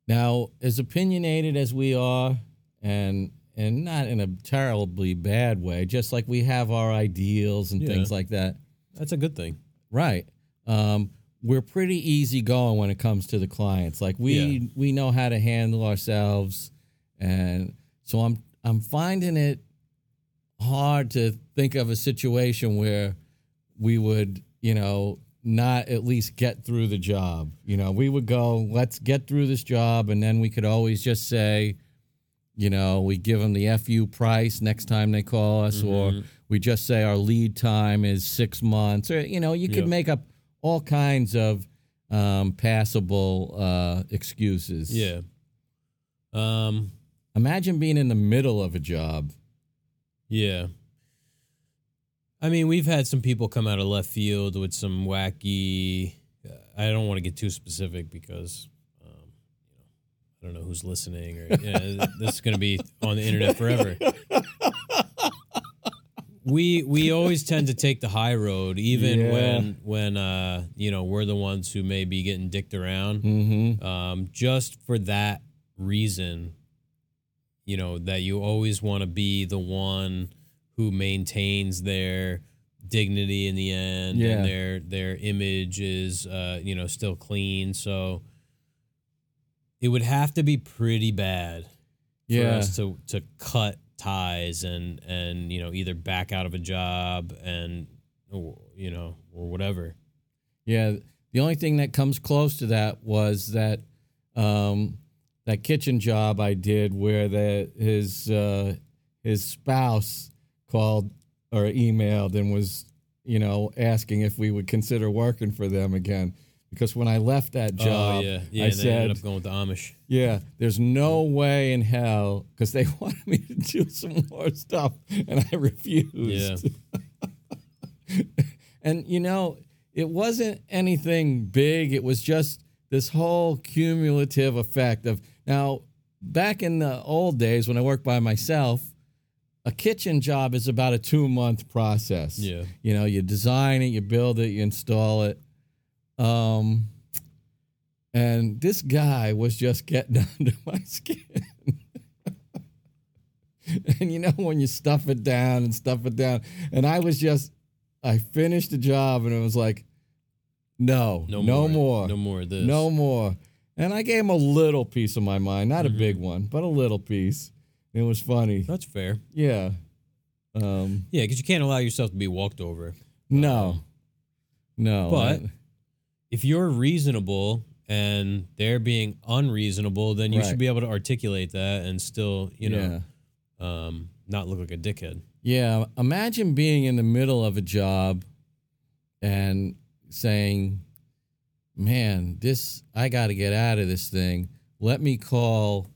now as opinionated as we are, and and not in a terribly bad way, just like we have our ideals and Yeah. things like that. That's a good thing. Right. Um, we're pretty easy going when it comes to the clients. Like we Yeah. we know how to handle ourselves, and so I'm I'm finding it hard to think of a situation where we would you know not at least get through the job. You know, we would go, let's get through this job, and then we could always just say, you know, we give them the FU price next time they call us, or Mhm. we just say our lead time is six months, or you know, you could make up all kinds of um, passable uh, excuses. Yeah. Um. Imagine being in the middle of a job. Yeah. I mean, we've had some people come out of left field with some wacky. uh, I don't want to get too specific because, um, you know, I don't know who's listening or you know, this is going to be on the internet forever. We we always tend to take the high road, even Yeah. when when uh you know we're the ones who may be getting dicked around. Mm-hmm. um, just for that reason, you know, that you always want to be the one who maintains their dignity in the end Yeah. and their their image is uh, you know still clean. So it would have to be pretty bad for Yeah. us to to cut ties and and you know either back out of a job and you know or whatever. Yeah, the only thing that comes close to that was that um, that kitchen job I did where the his uh, his spouse called or emailed and was you know asking if we would consider working for them again because when I left that job, oh yeah, yeah. I and they said, ended up going with the Amish. yeah, there's no way in hell because they wanted me to do some more stuff and I refused. Yeah. and you know, it wasn't anything big. It was just this whole cumulative effect of now back in the old days when I worked by myself, a kitchen job is about a two month process. Yeah. You know, you design it, you build it, you install it. Um, and this guy was just getting under my skin. and you know when you stuff it down and stuff it down, and I was just, I finished the job and it was like, no, No, no, more. more, No more of this. no more. And I gave him a little piece of my mind, not Mhm. a big one, but a little piece. It was funny. That's fair. Yeah. Um, Yeah, because you can't allow yourself to be walked over. no. No. But- I- If you're reasonable and they're being unreasonable, then you Right. should be able to articulate that and still, you know, yeah. um, not look like a dickhead. Yeah, imagine being in the middle of a job and saying, "Man, this I got to get out of this thing. Let me call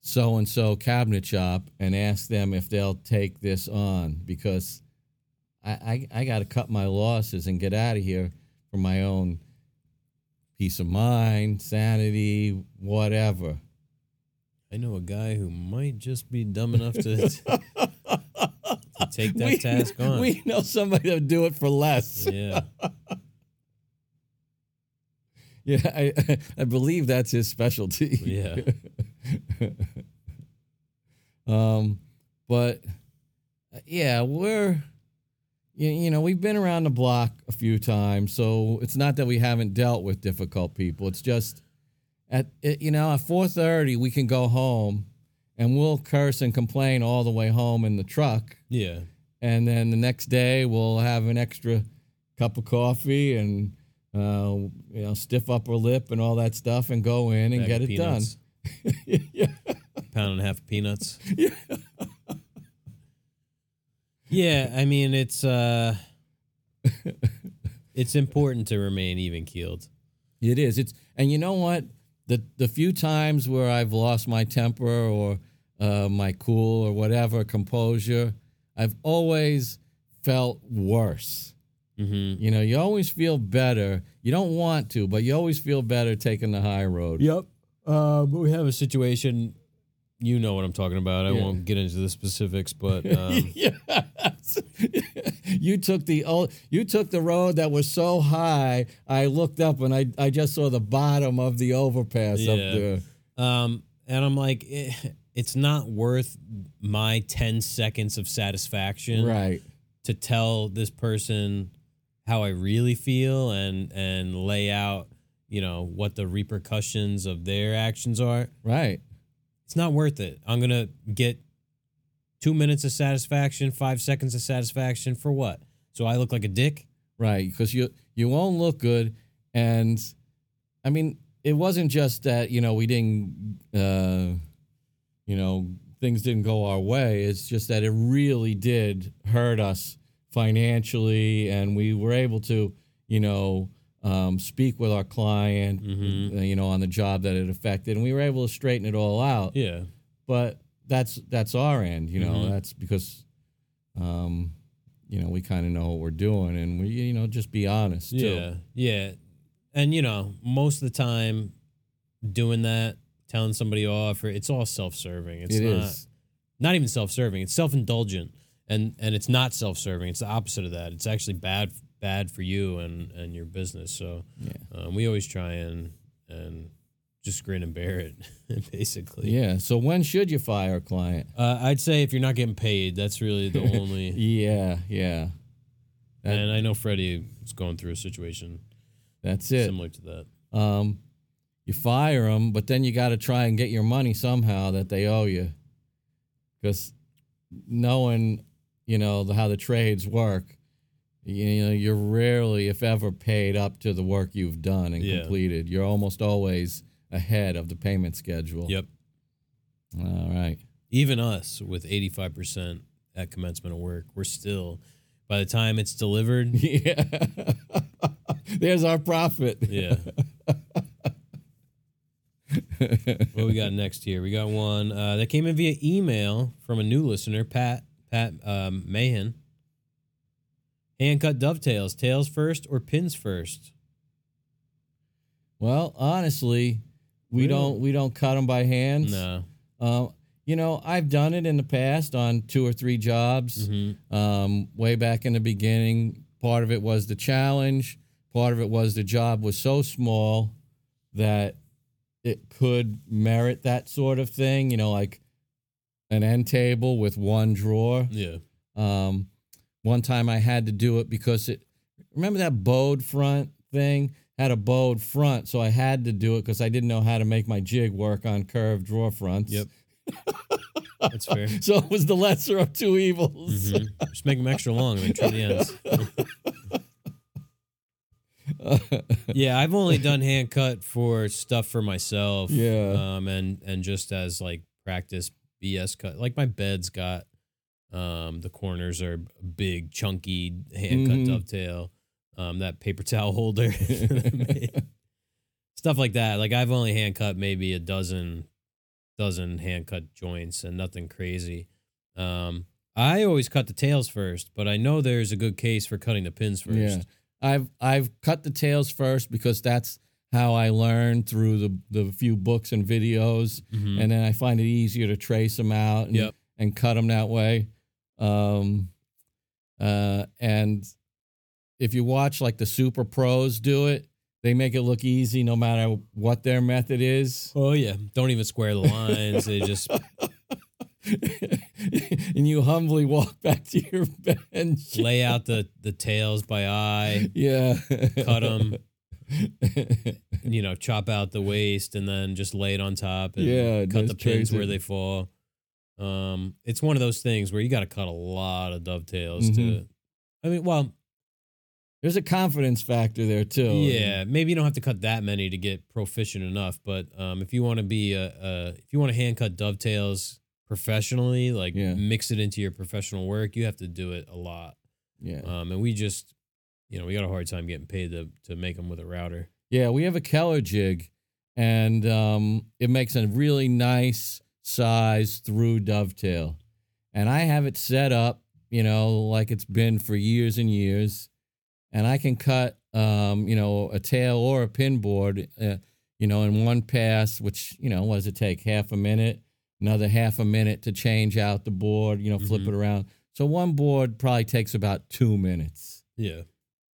so and so cabinet shop and ask them if they'll take this on because I I, I got to cut my losses and get out of here for my own peace of mind, sanity, whatever." I know a guy who might just be dumb enough to, to take that we, task on. We know somebody that'll do it for less. yeah. Yeah, I I believe that's his specialty. Yeah. um, but yeah, we're you, you know we've been around the block a few times, so it's not that we haven't dealt with difficult people. It's just at you know at four thirty we can go home, and we'll curse and complain all the way home in the truck, Yeah. and then the next day we'll have an extra cup of coffee and. Uh, you know, stiff upper lip and all that stuff, and go in and Bag get it done. yeah. Pound and a half of peanuts. Yeah. Yeah, I mean it's uh it's important to remain even keeled. It is. It's and you know what? The the few times where I've lost my temper or uh, my cool or whatever composure, I've always felt worse. Mm-hmm. You know, you always feel better. You don't want to, but you always feel better taking the high road. Yep. Uh, but we have a situation. You know what I'm talking about. I Yeah. won't get into the specifics, but um, you took the old, you took the road that was so high. I looked up and I I just saw the bottom of the overpass up there. um, and I'm like, eh, it's not worth my 10 seconds of satisfaction Right. to tell this person how I really feel and and lay out, you know, what the repercussions of their actions are. Right. It's not worth it. I'm gonna get two minutes of satisfaction, five seconds of satisfaction for what? So I look like a dick? Right, because you you won't look good, and I mean it wasn't just that you know we didn't, uh, you know, things didn't go our way. It's just that it really did hurt us financially, and we were able to you know um, speak with our client, Mhm. uh, you know, on the job that it affected, and we were able to straighten it all out. Yeah. But that's that's our end, you know. Mhm. That's because. Um, you know, we kind of know what we're doing, and we, you know, just be honest. Too. Yeah. Yeah. And you know, most of the time doing that, telling somebody off, or it's all self serving. It's It not is. not even self serving. It's self indulgent. And and it's not self serving. It's the opposite of that. It's actually bad bad for you and, and your business. So Yeah. um, we always try and and just grin and bear it, basically. Yeah. So when should you fire a client? Uh, I'd say if you're not getting paid, that's really the only. Yeah, yeah. That- and I know Freddie is going through a situation That's it. similar to that. Um, you fire them, but then you got to try and get your money somehow that they owe you, because knowing you know the, how the trades work, you know you're rarely, if ever, paid up to the work you've done and Yeah. completed. You're almost always ahead of the payment schedule. Yep. All right. Even us with 85% at commencement of work, we're still, by the time it's delivered, Yeah. There's our profit. yeah. what we got next here? We got one uh, that came in via email from a new listener, Pat Pat um, Mahan. Hand cut dovetails, tails first or pins first? Well, honestly, we don't don't- we don't cut them by hand. No. Uh, you know, I've done it in the past on two or three jobs. Mm-hmm. Um, way back in the beginning, part of it was the challenge. part of it was the job was so small that it could merit that sort of thing. You know, like an end table with one drawer. Yeah. Um, one time I had to do it because it. Remember that bowed front thing had a bowed front, so I had to do it because I didn't know how to make my jig work on curved drawer fronts. Yep. That's fair. So it was the lesser of two evils. Mhm. Just make them extra long and trim the ends. yeah, I've only done hand cut for stuff for myself. Yeah. Um, and and just as like practice BS cut. Like my bed's got um the corners are big, chunky hand cut Mhm. dovetail. Um, that paper towel holder. stuff like that. Like I've only hand cut maybe a dozen dozen hand cut joints and nothing crazy. Um, I always cut the tails first, but I know there's a good case for cutting the pins first. Yeah. I've I've cut the tails first because that's how I learned through the the few books and videos, Mhm. and then I find it easier to trace them out and, Yep. and cut them that way. Um, uh, and if you watch like the super pros do it, they make it look easy no matter what their method is. Oh yeah, don't even square the lines. they just and you humbly walk back to your bench. lay out the the tails by eye, Yeah. cut them, you know, chop out the waste and then just lay it on top and Yeah, cut the pins where they fall. Um, it's one of those things where you got to cut a lot of dovetails to. Mhm. I mean, well, There's a confidence factor there too. Yeah, maybe you don't have to cut that many to get proficient enough, but um, if you want to be a, a if you want to hand cut dovetails professionally, like Yeah. mix it into your professional work, you have to do it a lot. Yeah. Um, and we just, you know, we got a hard time getting paid to to make them with a router. Yeah, we have a Keller jig, and um, it makes a really nice size through dovetail. And I have it set up, you know, like it's been for years and years. And I can cut, um, you know, a tail or a pin board, uh, you know, in one pass, which, you know, what does it take? Half a minute, another half a minute to change out the board, you know, flip Mhm. it around. So one board probably takes about two minutes Yeah,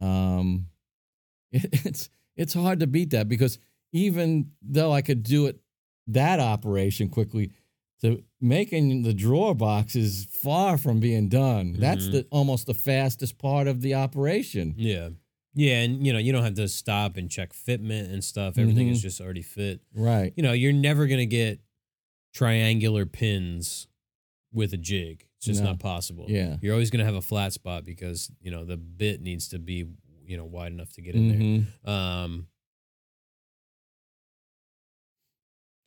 um, it's it's hard to beat that because even though I could do it that operation quickly, to making the drawer box is far from being done. That's Mhm. the almost the fastest part of the operation. yeah, yeah, and you know, you don't have to stop and check fitment and stuff. Everything is Mhm. just already fit. Right. You know, you're never gonna get triangular pins with a jig. It's just No. not possible. Yeah. you're always going to have a flat spot because you know the bit needs to be you know wide enough to get in Mhm. there. Um,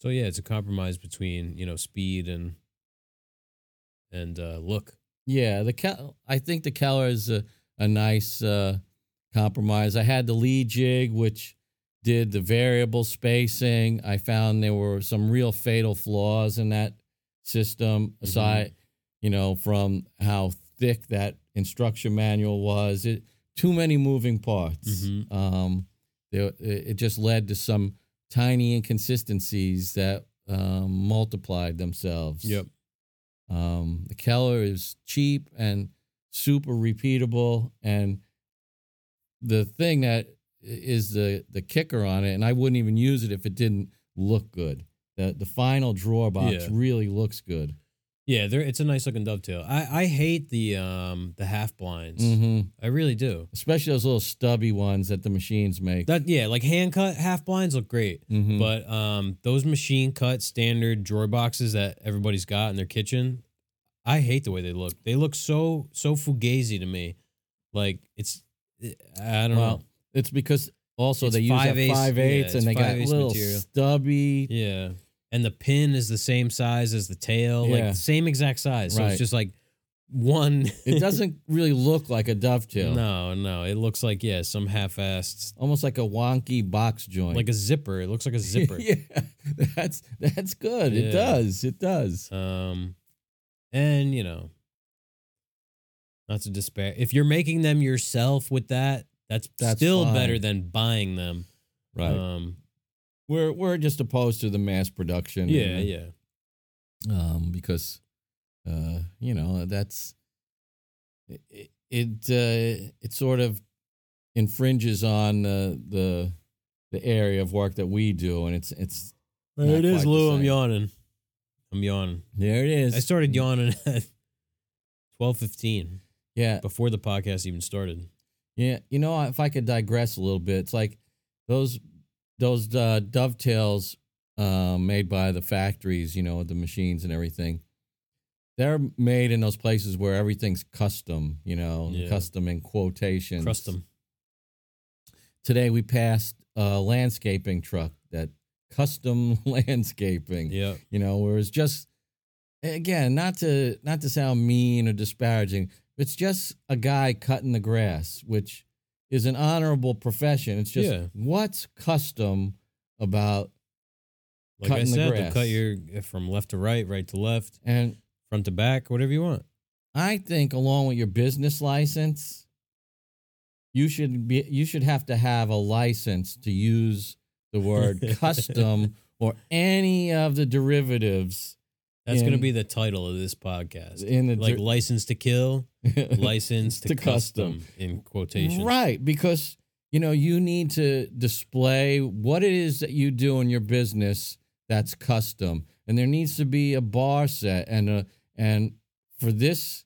so yeah, it's a compromise between you know speed and and uh, look. Yeah, the Kel- I think the Keller is a, a nice uh, compromise. I had the Leigh jig, which did the variable spacing. I found there were some real fatal flaws in that system. Aside, you know, from how thick that instruction manual was, it too many moving parts. Mhm. Um, there, it it just led to some tiny inconsistencies that um, multiplied themselves. Um, the Keller is cheap and super repeatable, and the thing that is the the kicker on it, and I wouldn't even use it if it didn't look good. The the final drawer box Yeah. really looks good. Yeah, there. It's a nice looking dovetail. I I hate the um the half blinds. hmm I really do. Especially those little stubby ones that the machines make. That yeah, like hand cut half blinds look great. Mhm. But um, those machine cut standard drawer boxes that everybody's got in their kitchen, I hate the way they look. They look so so fugazi to me. Like it's, I don't well, know. it's because also It's they use that 5/8 five yeah, eighths it's and they got little material. stubby. Yeah, and the pin is the same size as the tail, Yeah. like same exact size. So Right. it's just like one. It doesn't really look like a dovetail. no, no. It looks like yeah, some half-assed, Almost like a wonky box joint. like a zipper. It looks like a zipper. yeah, that's that's good. Yeah. It does. It does. Um, and you know, not to despair. If you're making them yourself with that, that's, That's still fine. better than buying them. Right. Um, we're we're just opposed to the mass production. yeah, and, yeah, Um, because, uh, you know, that's it. It uh, it sort of infringes on the the the area of work that we do, and it's it's There it is, Lou. I'm yawning. I'm yawning. there it is. I started yawning at twelve fifteen yeah, before the podcast even started. yeah. You know, if I could digress a little bit, it's like those those uh, dovetails uh, made by the factories, you know, the machines and everything. They're made in those places where everything's custom, you know, Yeah. custom in quotations. Custom. Today we passed a landscaping truck that custom landscaping. Yeah. you know where it's just again not to not to sound mean or disparaging it's just a guy cutting the grass which is an honorable profession it's just Yeah. what's custom about Like I Cutting the said, they'll grass. cut your eh, from left to right, right to left, and front to back, whatever you want. i think along with your business license you should be you should have to have a license to use the word custom or any of the derivatives That's going to be the title of this podcast. in the like license to kill, license to, To custom, custom. in quotation. Right, because you know you need to display what it is that you do in your business that's custom, and there needs to be a bar set and a and for this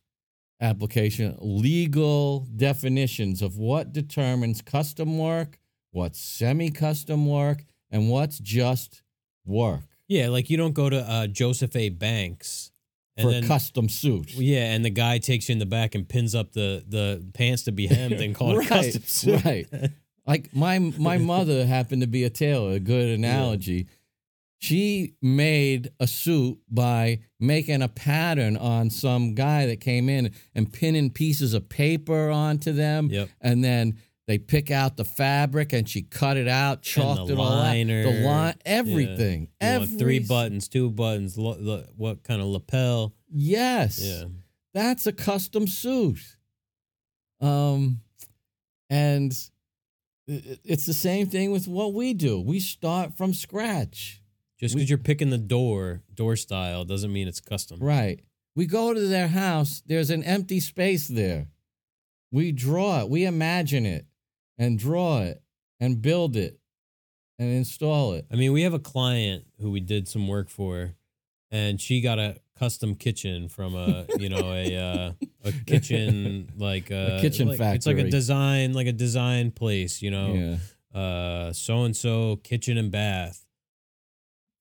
application legal definitions of what determines custom work, what's semi-custom work, and what's just work Yeah, like you don't go to uh, Joseph A. Banks and for then a custom suit. yeah, and the guy takes you in the back and pins up the the pants to be hemmed and call it a custom suit. right. like my my mother happened to be a tailor a good analogy she made a suit by making a pattern on some guy that came in and pinning pieces of paper onto them Yep. and then they pick out the fabric and she cut it out chalked it all out liner. the line everything want every three buttons, two buttons, lo- lo- what kind of lapel? yes Yeah. that's a custom suit. Um, and it's the same thing with what we do. We start from scratch, Just because you're picking the door, door style, doesn't mean it's custom. right? We go to their house. There's an empty space there. We draw it. We imagine it, and draw it, and build it, and install it. I mean, we have a client who we did some work for, and she got a custom kitchen from a you know a uh, a kitchen like a kitchen like- It's like a design like a design place, you know. Yeah, uh so and so kitchen and bath.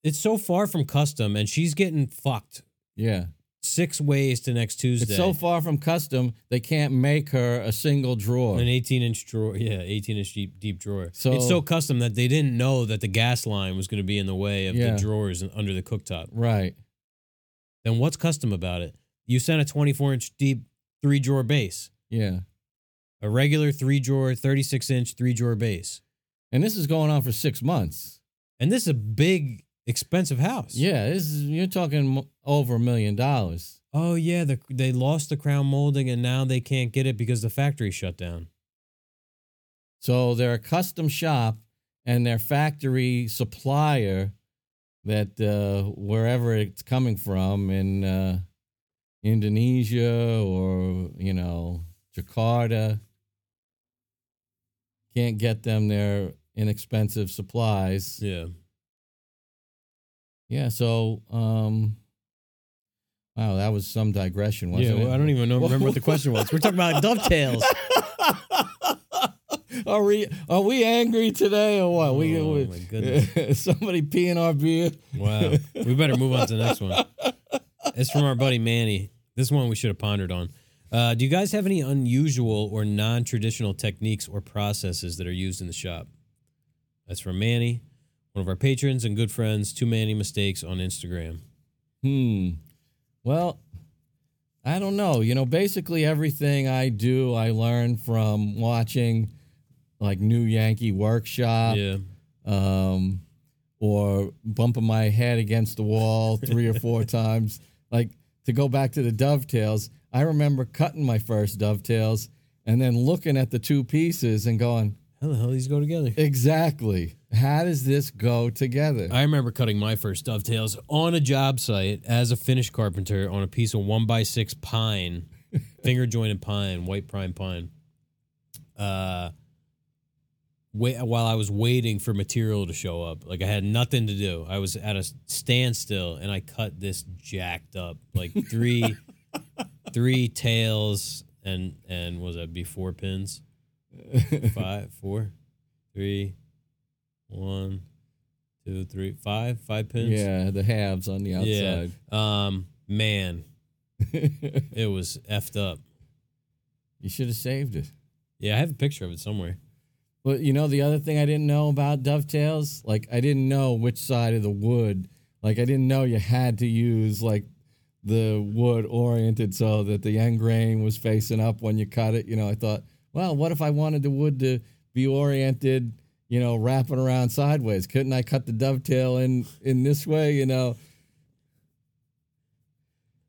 It's so far from custom, and she's getting fucked yeah. Six ways to next Tuesday. It's so far from custom they can't make her a single drawer. An 18 inch drawer, yeah, 18 inch deep deep drawer. So- it's so custom that they didn't know that the gas line was going to be in the way of Yeah. the drawers under the cooktop. Right. Then what's custom about it? You sent a 24 inch deep three drawer base, Yeah. a regular three drawer, 36 inch three drawer base, And this is going on for six months. and this is a big expensive house. Yeah, this is you're talking over a million dollars. Oh yeah, the, they lost the crown molding and now they can't get it because the factory shut down. So they're a custom shop, and their factory supplier, that uh, wherever it's coming from in uh, Indonesia or you know Jakarta, can't get them their inexpensive supplies. Yeah. Yeah, so um wow, that was some digression, wasn't well, it? I don't even know remember what the question was. We're talking about dovetails. are we are we angry today or what? we, Oh, we my goodness. somebody peeing our beer. Wow. We better move on to the next one. It's from our buddy Manny. This one we should have pondered on. Uh, do you guys have any unusual or non traditional techniques or processes that are used in the shop? That's from Manny, one of our patrons and good friends, Too Many Mistakes on Instagram. Hmm. Well, I don't know. You know, basically everything I do, I learn from watching like New Yankee Workshop. yeah. um, or bumping my head against the wall three or four times. Like to go back to the dovetails, I remember cutting my first dovetails and then looking at the two pieces and going, How the hell these go together? exactly, how does this go together? I remember cutting my first dovetails on a job site as a finish carpenter on a piece of one by six pine, finger jointed pine, white prime pine. Uh, wait while I was waiting for material to show up. Like I had nothing to do. I was at a standstill and I cut this jacked up like three three tails and and was that be four pins? Five, four, three, one, two, three, five, five pins. Yeah, the halves on the outside. Yeah. Um, man, it was effed up. you should have saved it. Yeah, I have a picture of it somewhere. But you know, the other thing I didn't know about dovetails, like I didn't know which side of the wood. Like I didn't know you had to use like the wood oriented so that the end grain was facing up when you cut it. You know, I thought, well, what if I wanted the wood to be oriented, you know, wrapping around sideways? Couldn't I cut the dovetail in in this way? You know.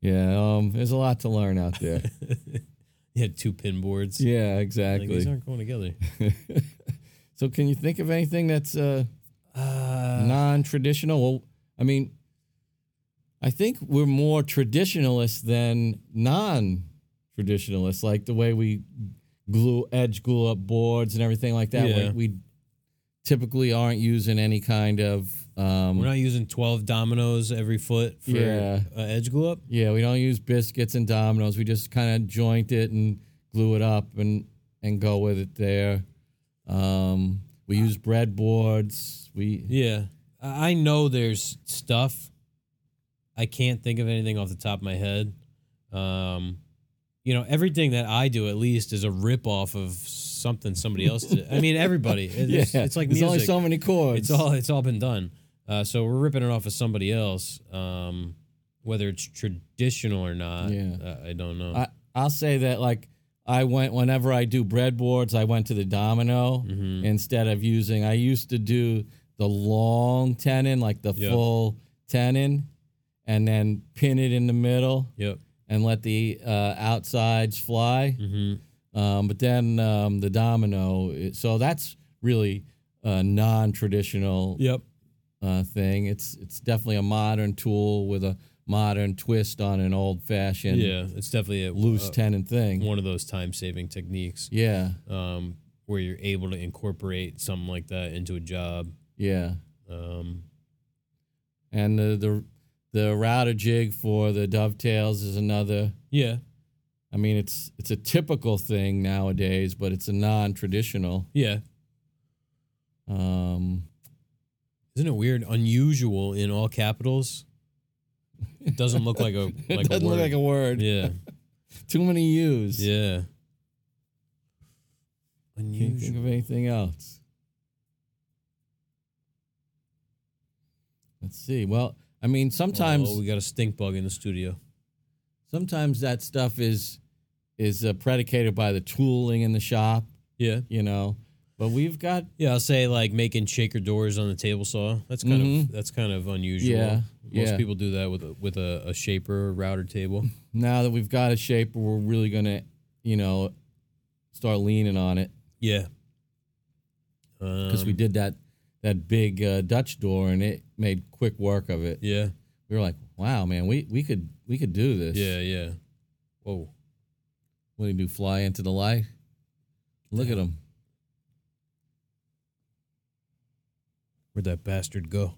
Yeah, um, there's a lot to learn out there. You had two pin boards. yeah, Like, exactly. these aren't going together. so, can you think of anything that's uh, Uh, non-traditional? Well, I mean, I think we're more traditionalists than non-traditionalists. Like the way we glue edge glue up boards and everything like that. Yeah. We, we typically aren't using any kind of um, We're not using 12 dominoes every foot for Yeah. uh, edge glue up. Yeah, we don't use biscuits and dominoes. We just kind of joint it and glue it up and and go with it there. Um, we use breadboards. We Yeah. I I know there's stuff. I can't think of anything off the top of my head. Um, you know, everything that I do at least is a rip off of something somebody else did. I mean, everybody. It's, yeah, it's like there's music. only so many chords. it's all it's all been done. Uh, so we're ripping it off of somebody else. Um, whether it's traditional or not, Yeah. uh, I don't know. I I'll say that like I went whenever I do breadboards, I went to the domino Mhm. instead of using. I used to do the long tenon, like the Yeah. full tenon, and then pin it in the middle Yep. and let the uh, outsides fly. hmm Um, but then um, the domino, so that's really a non-traditional Yep. uh, thing. It's it's definitely a modern tool with a modern twist on an old-fashioned Yeah, it's definitely a loose uh, tenon thing. one of those time saving techniques. Yeah, um, where you're able to incorporate something like that into a job. yeah. Um, And the the the router jig for the dovetails is another. yeah, I mean, it's it's a typical thing nowadays, but it's a non-traditional. yeah. Um, Isn't it weird? Unusual in all capitals. It doesn't look like a like a doesn't word. look like a word. yeah, Too many U's. yeah. Can't think of anything else. Let's see. Well, I mean, sometimes oh, we got a stink bug in the studio. sometimes that stuff is is uh, predicated by the tooling in the shop, Yeah, you know. But we've got yeah. I'll say like making shaker doors on the table saw. That's kind Mhm. of that's kind of unusual. Yeah, Most yeah. people do that with a, with a, a shaper router table. now that we've got a shape, we're really gonna, you know, start leaning on it Yeah, because we Um, did that that big uh, Dutch door and it made quick work of it. Yeah, We were like, wow, man, we we could we could do this. yeah, yeah. Whoa. What do you do? Fly into the light? Look at him. Where'd that bastard go?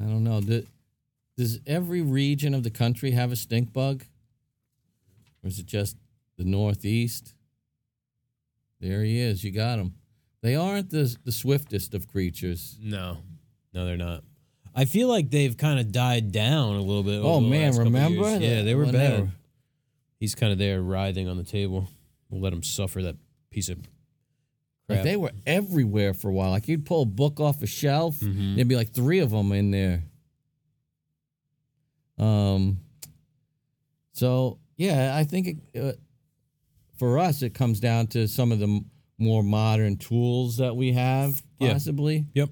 I don't know. Do- Does every region of the country have a stink bug? Or is it just the Northeast? There he is. You got him. They aren't the, the swiftest of creatures. No, no, they're not. I feel like they've kind of died down a little bit. Oh, the man, last remember? years. Yeah, they were When bad. were- He's kind of there writhing on the table. We'll let him suffer that piece of Like crap. they were everywhere for a while. Like you'd pull a book off a shelf, Mhm. there'd be like three of them in there. Um. So yeah, I think it, uh, for us it comes down to some of the m- more modern tools that we have, possibly. Yep.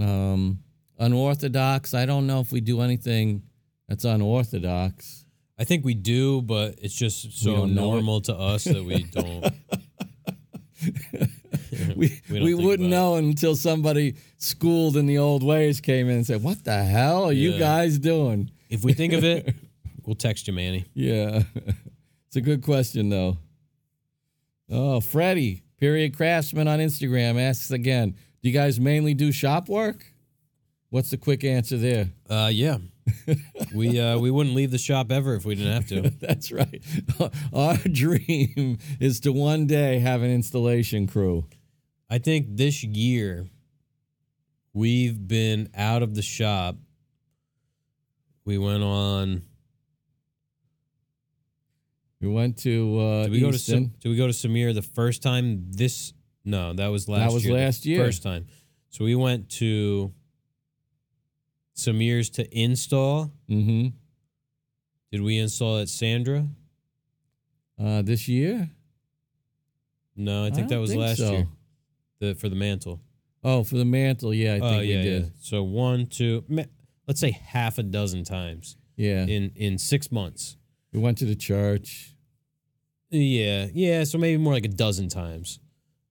Um, unorthodox. I don't know if we do anything that's unorthodox. I think we do, but it's just so it. normal to us that we don't. we We we, wouldn't know until somebody schooled in the old ways came in and said, "What the hell are you guys doing?" if we think of it, we'll text you, Manny. Yeah, it's a good question though. Oh, Freddie, period craftsman on Instagram asks again, do you guys mainly do shop work? What's the quick answer there? Uh, yeah. We uh, we wouldn't leave the shop ever if we didn't have to. That's right. Our dream is to one day have an installation crew. I think this year we've been out of the shop. We went on. We went to uh, Did we go to Did we go to Samir the first time? This no, that was last. That was year, last year. First time. So we went to Samir's to install. mm-hmm. Did we install at Sandra? uh, this year. No, I think that was think last so. year. The for the mantle. Oh, for the mantle, yeah, I think oh we did. yeah. So one, two, let's say half a dozen times Yeah. in in six months. we went to the church. Yeah, yeah. So maybe more like a dozen times.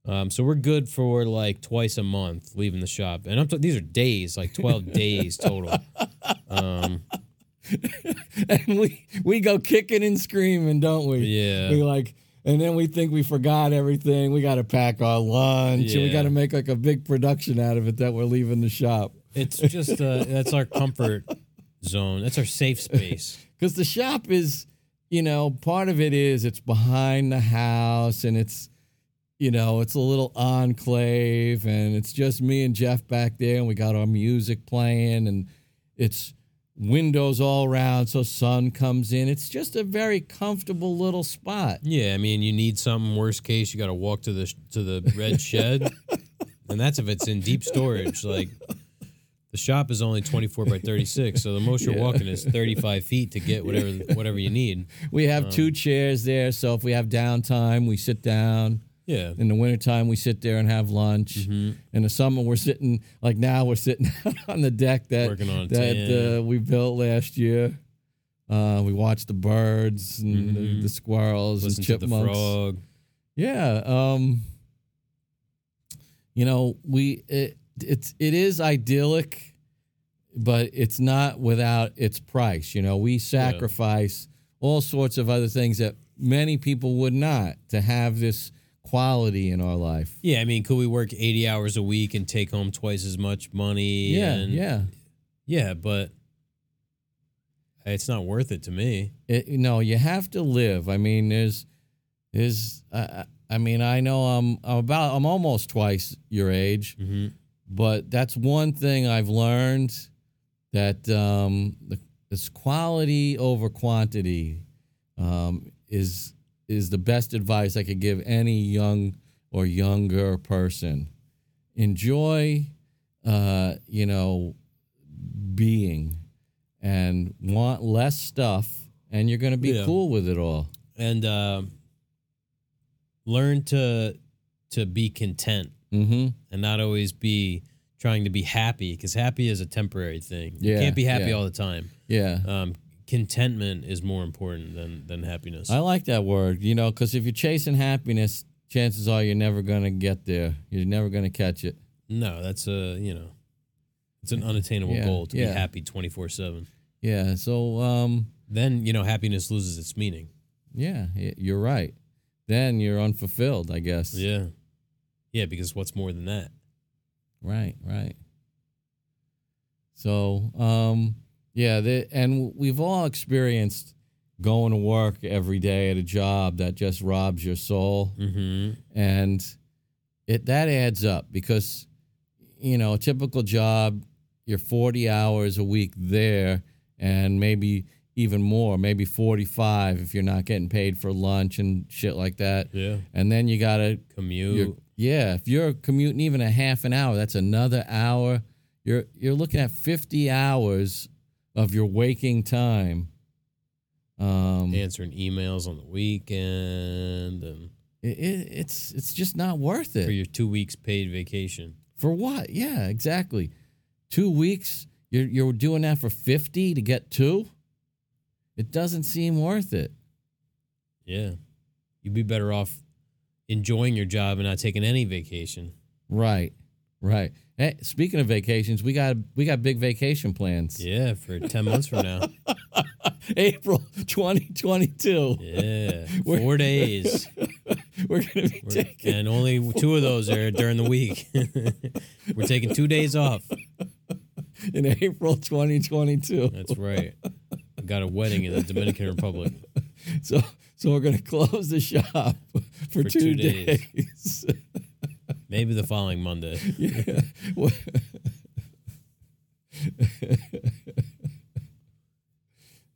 Um, so we're good for like twice a month leaving the shop, and I'm t- these are days, like twelve days total. Um, and we we go kicking and screaming, don't we? yeah, We like, and then we think we forgot everything. We got to pack our lunch, and we got to make like a big production out of it that we're leaving the shop it's just uh, that's our comfort zone. That's our safe space. because the shop is, you know, part of it is it's behind the house, and it's, you know, it's a little enclave, and it's just me and Jeff back there, and we got our music playing, and it's windows all around so sun comes in. It's just a very comfortable little spot. Yeah, I mean, you need something. Worst case, you got to walk to the to the red shed, and that's if it's in deep storage. Like the shop is only twenty four by thirty six, so the most you're Yeah. walking is thirty five feet to get whatever whatever you need. We have um, two chairs there, so if we have downtime, we sit down. Yeah, In the wintertime, we sit there and have lunch. Mm-hmm. In the summer, we're sitting like now we're sitting on the deck that Working on a that uh, we built last year. Uh, we watch the birds and the, Mhm. the squirrels listen and to the chipmunks. frog. Yeah. Um, you know, we it, it's it is idyllic, but it's not without its price. You know, we sacrifice all sorts of other things that many people would not to have this quality in our life. Yeah, I mean, could we work eighty hours a week and take home twice as much money? Yeah, and, yeah. yeah, but it's not worth it to me. It, you you have to live. I mean, there's, there's. Uh, I mean, I know I'm, I'm about. I'm almost twice your age. Mm-hmm. but that's one thing I've learned that um, the, this quality over quantity um, is is the best advice I could give any young or younger person. Enjoy, uh, you know, being and want less stuff, and you're going to be Yeah. cool with it all. And um learn to to be content Mm-hmm. and not always be trying to be happy because happy is a temporary thing. You Yeah, can't be happy yeah. all the time. Yeah. Um, contentment is more important than than happiness. I like that word, you know, because if you're chasing happiness, chances are you're never going to get there. You're never going to catch it. no, that's a you know, it's an unattainable Yeah, goal to yeah. be happy twenty four seven. Yeah. So, um, Then you know happiness loses its meaning. yeah, you're right. Then you're unfulfilled, I guess. Yeah, yeah, because what's more than that? Right. Right. So, um, yeah, the, and we've all experienced going to work every day at a job that just robs your soul. Mm-hmm. and it that adds up because you know a typical job you're 40 hours a week there and maybe even more maybe 45 if you're not getting paid for lunch and shit like that Yeah, and then you gotta commute. yeah if you're commuting even a half an hour that's another hour you're you're looking at 50 hours of your waking time um answering emails on the weekend and it, it, it's it's just not worth it for your two weeks paid vacation. For what? Yeah, exactly. Two weeks. You're you're doing that for fifty to get two. It doesn't seem worth it. Yeah, you'd be better off enjoying your job and not taking any vacation. Right, right. Hey, speaking of vacations, we got we got big vacation plans. Yeah, for ten months from now. April twenty twenty two. Yeah, We're- four days. we're gonna be We're- taking. and only two of those are during the week. We're taking two days off. in April 2022. That's right. We got a wedding in the Dominican Republic. So so we're gonna close the shop for, two, two days. days. Maybe the following Monday. yeah. Well-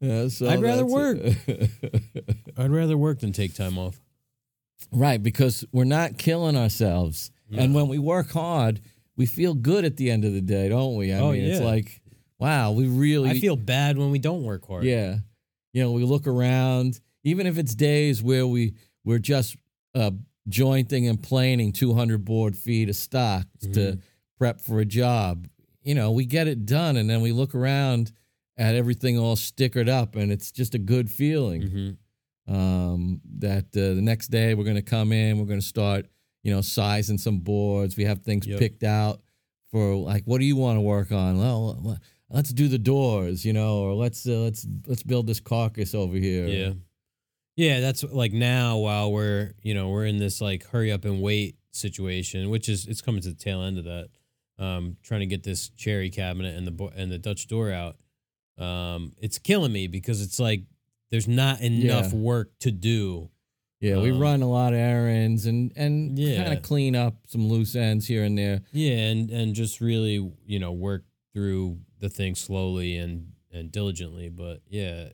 Yeah, so I'd rather work. I'd rather work than take time off. right, because we're not killing ourselves. And when we work hard, we feel good at the end of the day, don't we? I Oh, mean, it's like, wow, we really I feel bad when we don't work hard. Yeah. You know, we look around, even if it's days where we we're just uh, jointing and planing 200 board feet of stock Mm-hmm. to prep for a job. You know, we get it done, and then we look around at everything all stickered up, and it's just a good feeling. hmm Um, that uh, the next day we're going to come in, we're going to start, you know, sizing some boards. We have things Yep. picked out for like, what do you want to work on? Well, let's do the doors, you know, or let's uh, let's let's build this carcass over here. Yeah. Yeah, that's like now while we're, you know, we're in this like hurry up and wait situation, which is it's coming to the tail end of that. Um trying to get this cherry cabinet and the and the Dutch door out. Um it's killing me because it's like there's not enough Yeah. work to do. yeah. We Um, run a lot of errands and and Yeah. kind of clean up some loose ends here and there. Yeah, and and just really, you know, work through the thing slowly and and diligently, but yeah,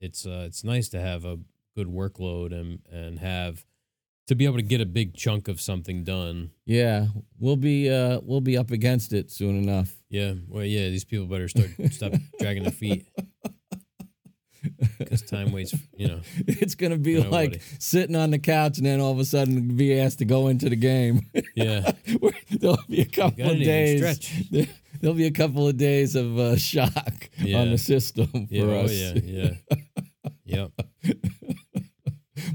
it's uh it's nice to have a good workload and and have to be able to get a big chunk of something done. Yeah, we'll be uh we'll be up against it soon enough. Yeah, well, yeah, these people better start stop dragging their feet because time waits. You know, It's gonna be like sitting on the couch and then all of a sudden be asked to go into the game. yeah, There'll be a couple of days. There- There'll be a couple of days of uh, shock Yeah. on the system for yeah, oh us. yeah, yeah, yep.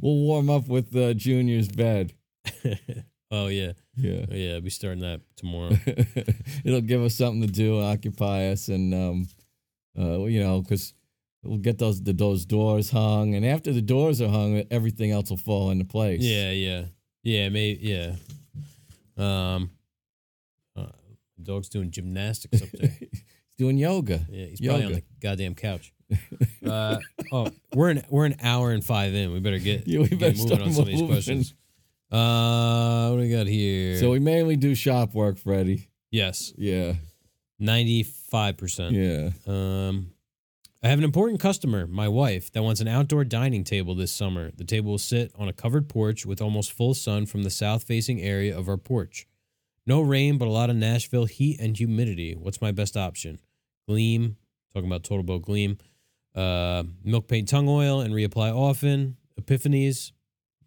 We'll warm up with uh, Junior's bed. oh yeah, Yeah. oh, yeah. I'll be starting that tomorrow. It'll give us something to do, occupy us, and um, uh, you know, because we'll get those the, those doors hung, and after the doors are hung, everything else will fall into place. Yeah, yeah, yeah, maybe, yeah. Um, uh, dog's doing gymnastics up there. Doing yoga. Yeah, he's probably on the goddamn couch. Uh, oh, we're an we're an hour and five in. We better get, Yeah, we better get moving on some of these questions. Uh, what do we got here? So we mainly do shop work, Freddie. yes, Yeah, ninety five percent. yeah. Um, I have an important customer, my wife, that wants an outdoor dining table this summer. The table will sit on a covered porch with almost full sun from the south facing area of our porch. No rain, but a lot of Nashville heat and humidity. What's my best option? Gleam, talking about Total Boat Gleam, uh, milk paint tung oil and reapply often. Epifanes.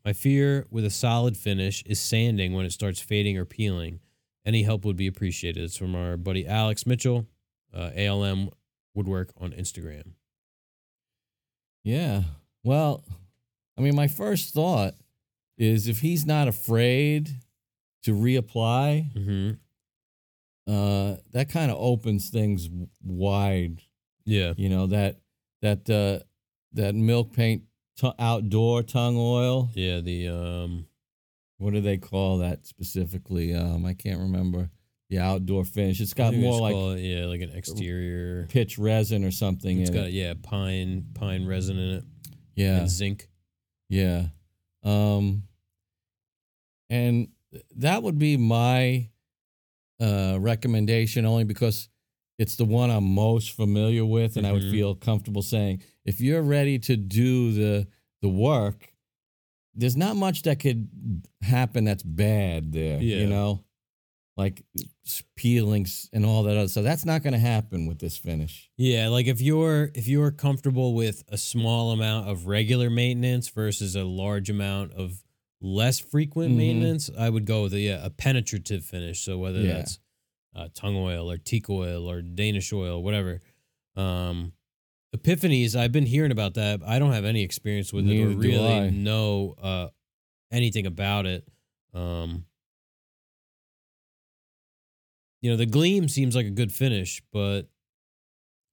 My fear with a solid finish is sanding when it starts fading or peeling. Any help would be appreciated. It's from our buddy Alex Mitchell, uh, ALM Woodwork on Instagram. Yeah. Well, I mean, my first thought is if he's not afraid to reapply, Mm-hmm. Uh, that kind of opens things wide. Yeah. You know that that uh, that milk paint t- outdoor tung oil. Yeah. The um. What do they call that specifically? Um, I can't remember the outdoor finish. It's got more like yeah, like an exterior. pitch resin or something. It's got it. yeah pine pine resin in it yeah, and zinc. Yeah. Um and that would be my uh recommendation only because it's the one I'm most familiar with and I would Mhm. feel comfortable saying if you're ready to do the the work there's not much that could happen that's bad there, Yeah. you know? Like peelings and all that other stuff. So that's not going to happen with this finish. Yeah, like if you're if you're comfortable with a small amount of regular maintenance versus a large amount of less frequent Mhm. maintenance, I would go with a, yeah, a penetrative finish. So whether Yeah. that's uh, tung oil or teak oil or Danish oil, whatever. Um, Epifanes, I've been hearing about that. I don't have any experience with it Neither or really know uh, anything about it. Um, you know, the gleam seems like a good finish, but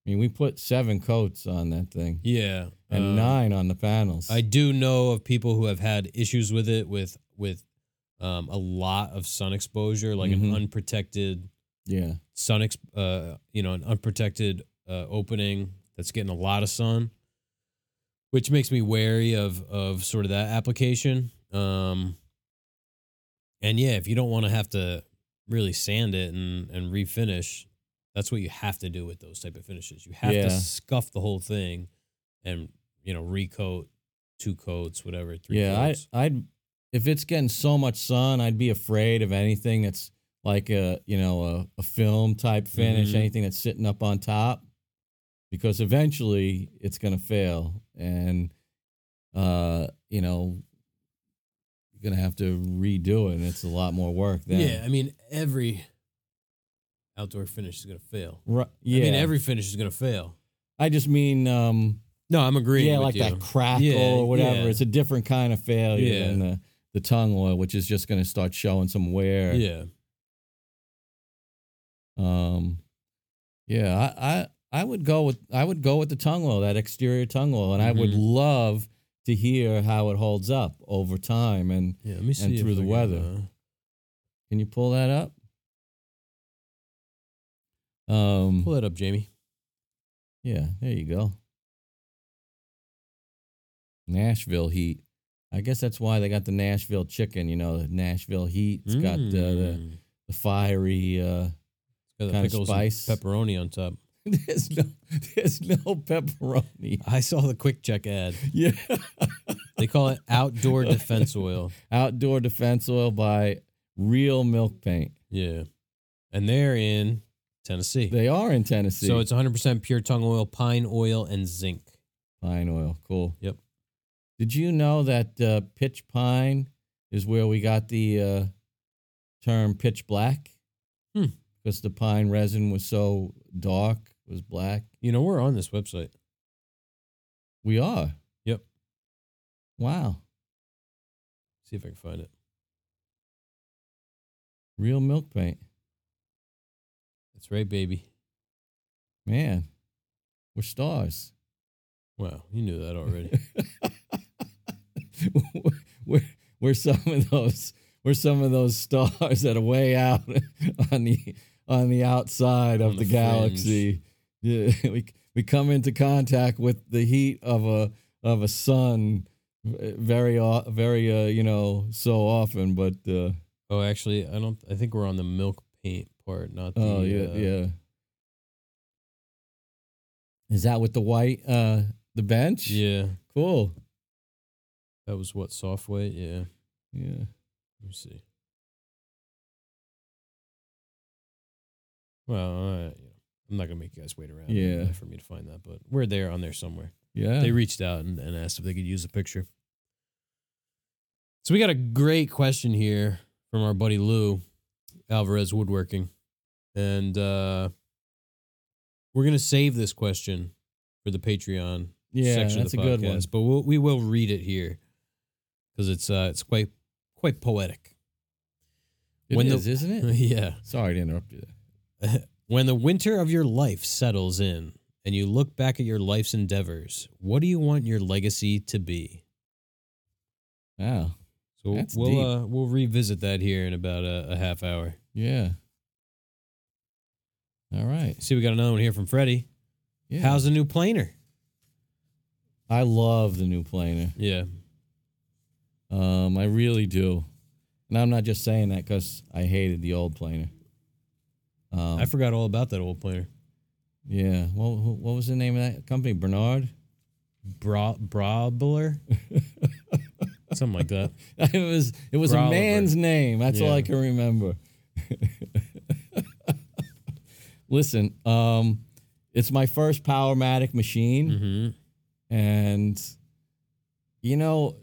I mean, we put seven coats on that thing yeah, and uh, nine on the panels. I do know of people who have had issues with it with with um, a lot of sun exposure, like Mhm. an unprotected Yeah. sun, ex- uh, you know, an unprotected uh, opening that's getting a lot of sun, which makes me wary of of sort of that application. Um, and yeah, if you don't want to have to really sand it and and refinish, that's what you have to do with those type of finishes. You have Yeah. to scuff the whole thing, and you know, recoat, two coats, whatever, three Yeah, I, coats. I'd if it's getting so much sun, I'd be afraid of anything that's like a you know a, a film type finish, Mhm. anything that's sitting up on top, because eventually it's gonna fail, and uh, you know you're gonna have to redo it, and it's a lot more work. Then. yeah, I mean, every outdoor finish is gonna fail. Right. Yeah. I mean, every finish is gonna fail. I just mean um. No, I'm agreeing. yeah, like you. that crackle Yeah, or whatever. yeah. It's a different kind of failure Yeah. than the the tung oil, which is just going to start showing some wear. Yeah, Um, yeah, I, I I would go with I would go with the tung oil, that exterior tung oil, and I would Mhm. love to hear how it holds up over time. And yeah. Let me see. if through the can, weather. uh, can you pull that up? Um, pull that up, Jamie. yeah, there you go. Nashville heat. I guess that's why they got the Nashville chicken. You know, the Nashville heat. It's got uh, the Mm. the fiery. Uh, Got the kinda spice. and pepperoni on top. there's no there's no pepperoni. I saw the QuickChek ad. Yeah. They call it outdoor defense oil. Outdoor defense oil by Real Milk Paint. Yeah, and they're in Tennessee. They are in Tennessee. So it's 100% pure tung oil, pine oil, and zinc. pine oil. Cool. Yep. Did you know that uh, pitch pine is where we got the uh, term pitch black? Hmm. Because the pine resin was so dark, was black. You know, we're on this website. We are. Yep. Wow. See if I can find it. Real milk paint. That's right, baby. Man, we're stars. Wow, you knew that already. we're, we're some of those we're some of those stars that are way out on the on the outside On of the the, galaxy. Yeah, we we come into contact with the heat of a of a sun very very uh, you know so often, but uh, oh, actually, I don't. I think we're on the milk paint part, not the. oh yeah uh, yeah. Is that with the white uh the bench? Yeah, Cool. That was what soft weight. Yeah, Yeah. let me see. Well, uh, I'm not gonna make you guys wait around. Yeah. for me to find that, but we're there on there somewhere. Yeah. They reached out and, and asked if they could use a picture. So we got a great question here from our buddy Lou Alvarez Woodworking, and uh, we're gonna save this question for the Patreon yeah, section that's of a the good podcast, one. but we'll, we will read it here because it's uh, it's quite quite poetic. It When the- is, isn't it? yeah. Sorry to interrupt you. When the winter of your life settles in and you look back at your life's endeavors, what do you want your legacy to be? Wow. So That's we'll deep. uh, we'll revisit that here in about a, a half hour. Yeah. All right. See, we got another one here from Freddie. Yeah. How's the new planer? I love the new planer. Yeah, Um, I really do. And I'm not just saying that because I hated the old planer. Um, I forgot all about that old planer. yeah. What, what was the name of that company? Bernard? Bra Brabler, something like that. it was it was a man's name. That's all I can remember. Listen, um, it's my first Powermatic machine. Mm-hmm. And you know,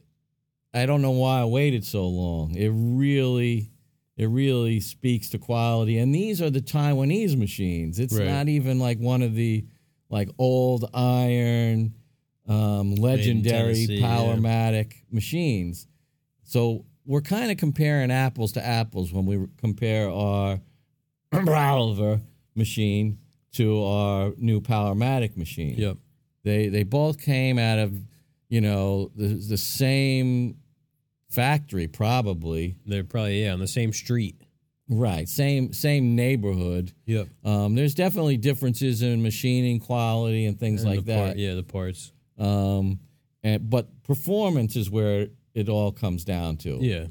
I don't know why I waited so long. It really it really speaks to quality. And these are the Taiwanese machines. It's Right. not even like one of the like old iron um, legendary Tennessee, yeah. Powermatic machines. So we're kind of comparing apples to apples when we compare our Browser machine to our new Powermatic machine Yep. they they both came out of you know the the same factory, probably. They're probably yeah on the same street. Right, same same neighborhood. Yep. Um, there's definitely differences in machining quality and things like that. Part, yeah, the parts. Um, and but performance is where it all comes down to. Yeah.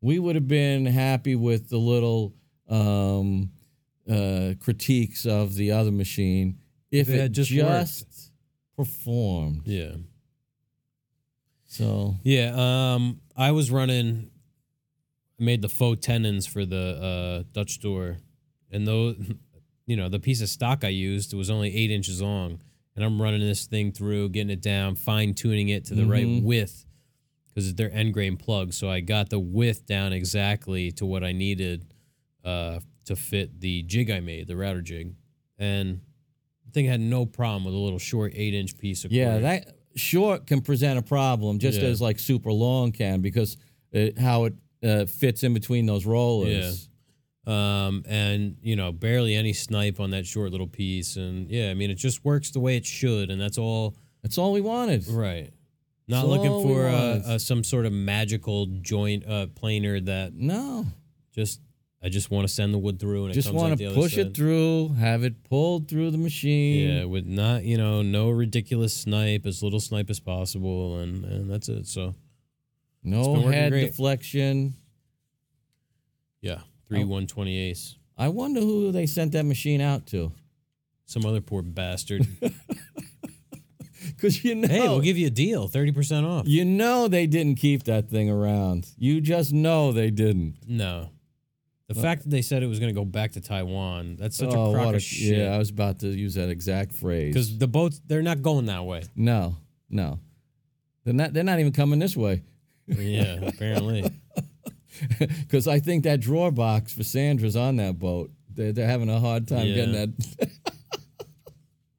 we would have been happy with the little um, uh, critiques of the other machine if it just, just performed. Yeah. So Yeah. Um, I was running. I made the faux tenons for the uh, Dutch door, and though, you know, the piece of stock I used was only eight inches long, and I'm running this thing through, getting it down, fine tuning it to the right Mhm. width, because they're end grain plugs. So I got the width down exactly to what I needed uh, to fit the jig I made, the router jig, and the thing had no problem with a little short eight inch piece of yeah, cord. that short can present a problem just Yeah. as like super long can because it, how it uh, fits in between those rollers. um, and you know barely any snipe on that short little piece and yeah i mean it just works the way it should and that's all That's all we wanted. right not That's looking for uh, uh, some sort of magical joint uh, planer that No, just i just want to send the wood through and just it comes want out the to push it through, have it pulled through the machine. yeah with not you know no ridiculous snipe as little snipe as possible and and that's it so no head great. deflection. yeah three Oh. 128 I wonder who they sent that machine out to. some other poor bastard Because you know, hey we'll give you a deal 30% off you know they didn't keep that thing around. You just know they didn't. No. The fact that they said it was going to go back to Taiwan, that's such oh, a crock what of shit. Yeah, I was about to use that exact phrase. Because the boats, they're not going that way. no, no, they're not. They're not even coming this way. Yeah, apparently. Because I think that drawer box for Sandra's on that boat. They're, they're having a hard time getting that.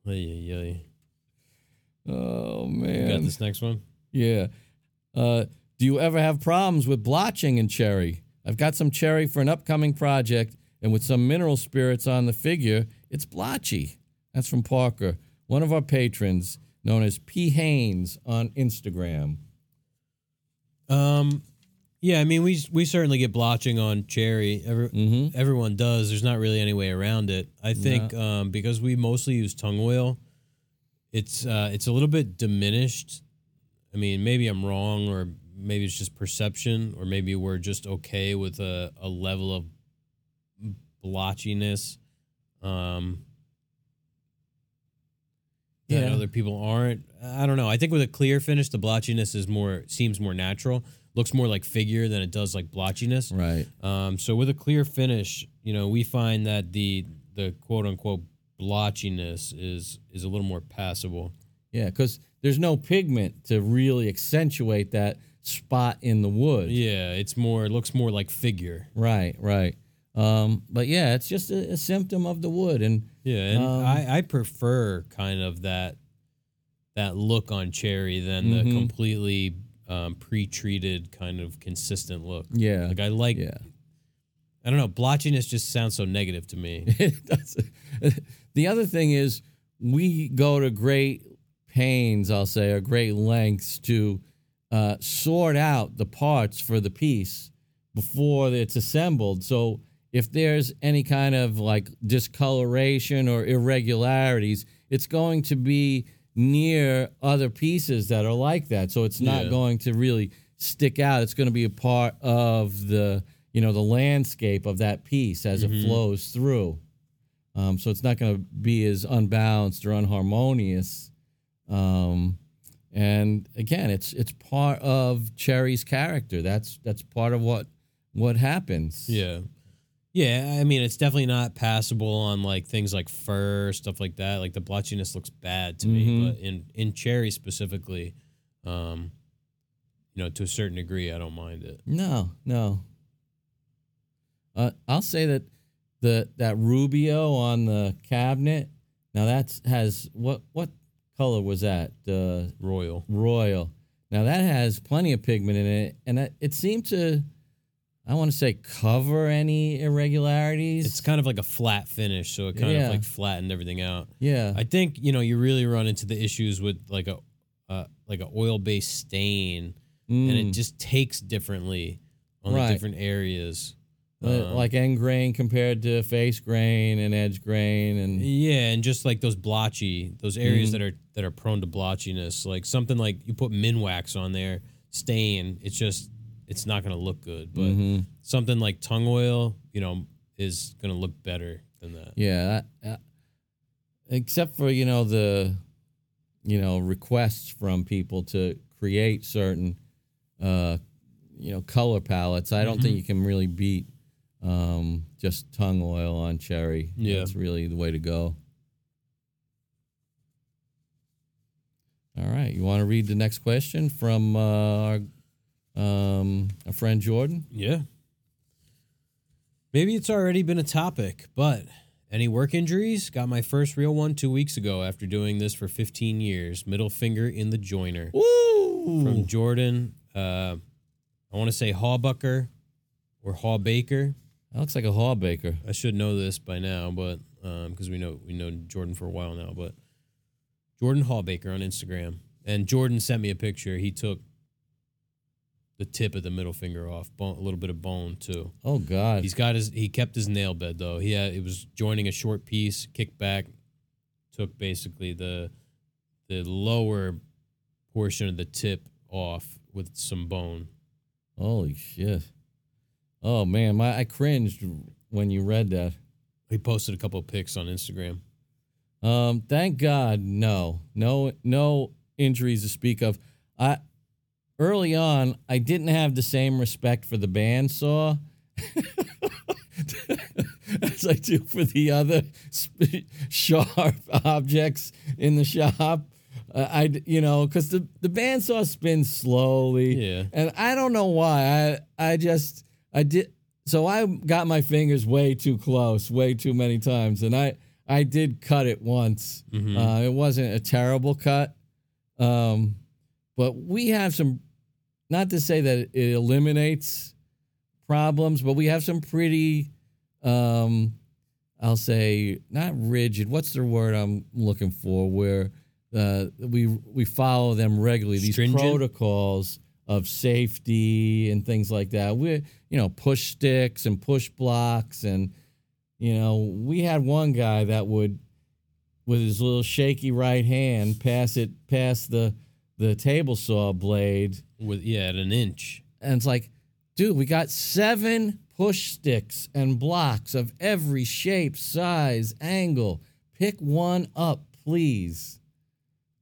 Ay, ay, ay. oh man. You got this next one? Yeah. Uh, do you ever have problems with blotching in cherry? I've got some cherry for an upcoming project, and with some mineral spirits on the figure, it's blotchy. That's from Parker, one of our patrons, known as P. Haynes on Instagram. Um, yeah, I mean, we we certainly get blotching on cherry. Every, Mm-hmm. Everyone does. There's not really any way around it. I think um, because we mostly use tung oil, it's uh, it's a little bit diminished. I mean, maybe I'm wrong, or maybe it's just perception, or maybe we're just okay with a, a level of blotchiness. Um, that Yeah. other people aren't. I don't know. I think with a clear finish, the blotchiness is more seems more natural. Looks more like figure than it does like blotchiness. Right. Um, so with a clear finish, you know, we find that the the quote unquote blotchiness is is a little more passable. Yeah, because there's no pigment to really accentuate that spot in the wood. Yeah, it's more. It looks more like figure. Right, right. Um, but yeah, it's just a, a symptom of the wood. And Yeah, and Um, I I prefer kind of that that look on cherry than the Mhm. completely um, pre-treated kind of consistent look. yeah, Like I like. yeah. I don't know. Blotchiness just sounds so negative to me. The other thing is, we go to great pains, I'll say, or great lengths to uh, sort out the parts for the piece before it's assembled. So if there's any kind of like discoloration or irregularities, it's going to be near other pieces that are like that. So it's not Yeah. going to really stick out. It's going to be a part of the you know the landscape of that piece as it flows through. Um, so it's not going to be as unbalanced or unharmonious. Um, and again, it's it's part of Cherry's character. That's that's part of what what happens. Yeah. Yeah, I mean it's definitely not passable on like things like fur, stuff like that. Like the blotchiness looks bad to me, Mhm. but in in cherry specifically, um you know, to a certain degree I don't mind it. No, no. Uh, I'll say that the that Rubio on the cabinet. Now that's has what what color was that? Royal. royal. Now that has plenty of pigment in it, and that, it seemed to, I want to say, cover any irregularities. It's kind of like a flat finish, so it kind Yeah. of like flattened everything out. yeah, I think, you know, you really run into the issues with like a uh, like a oil-based stain and it Mm. just takes differently on Right. the different areas. Uh, Um, like end grain compared to face grain and edge grain and Yeah, and just like those blotchy, those areas Mhm. that are that are prone to blotchiness, like something like you put Minwax on there, stain, it's just it's not going to look good. But Mhm. something like tung oil, you know, is going to look better than that. yeah, that- uh, except for you know the you know requests from people to create certain uh you know color palettes. I don't think Mm-hmm. you can really beat um just tung oil on cherry. Yeah. That's really the way to go. All right, you want to read the next question from uh, our um, our friend Jordan? Yeah. Maybe it's already been a topic, but any work injuries? Got my first real one two weeks ago after doing this for 15 years. Middle finger in the joiner. Woo! From Jordan. Uh, I want to say Hawbucker or Haw Baker. That looks like a haw baker. I should know this by now, but um, because we know we know Jordan for a while now, but Jordan Hallbaker on Instagram, and Jordan sent me a picture. He took the tip of the middle finger off, bone, a little bit of bone too. Oh God! He's got his he kept his nail bed though. He had it was joining a short piece, kicked back, took basically the the lower portion of the tip off with some bone. Holy shit! Oh man, my I cringed when you read that. He posted a couple of pics on Instagram. Um, thank God, no, no, no injuries to speak of. I early on, I didn't have the same respect for the bandsaw as I do for the other sp- sharp objects in the shop. Uh, I, you know, because the the bandsaw spins slowly, Yeah. and I don't know why. I I just I did so I got my fingers way too close, way too many times, and I I did cut it once. Mhm. Uh, it wasn't a terrible cut, um, but we have some. Not to say that it eliminates problems, but we have some pretty, um, I'll say, not rigid. What's the word I'm looking for? Where uh, we we follow them regularly. These Stringent? protocols of safety and things like that. We, you know, push sticks and push blocks, and you know, we had one guy that would, with his little shaky right hand, pass it past the the table saw blade With yeah, at an inch. and it's like, dude, we got seven push sticks and blocks of every shape, size, angle. Pick one up, please.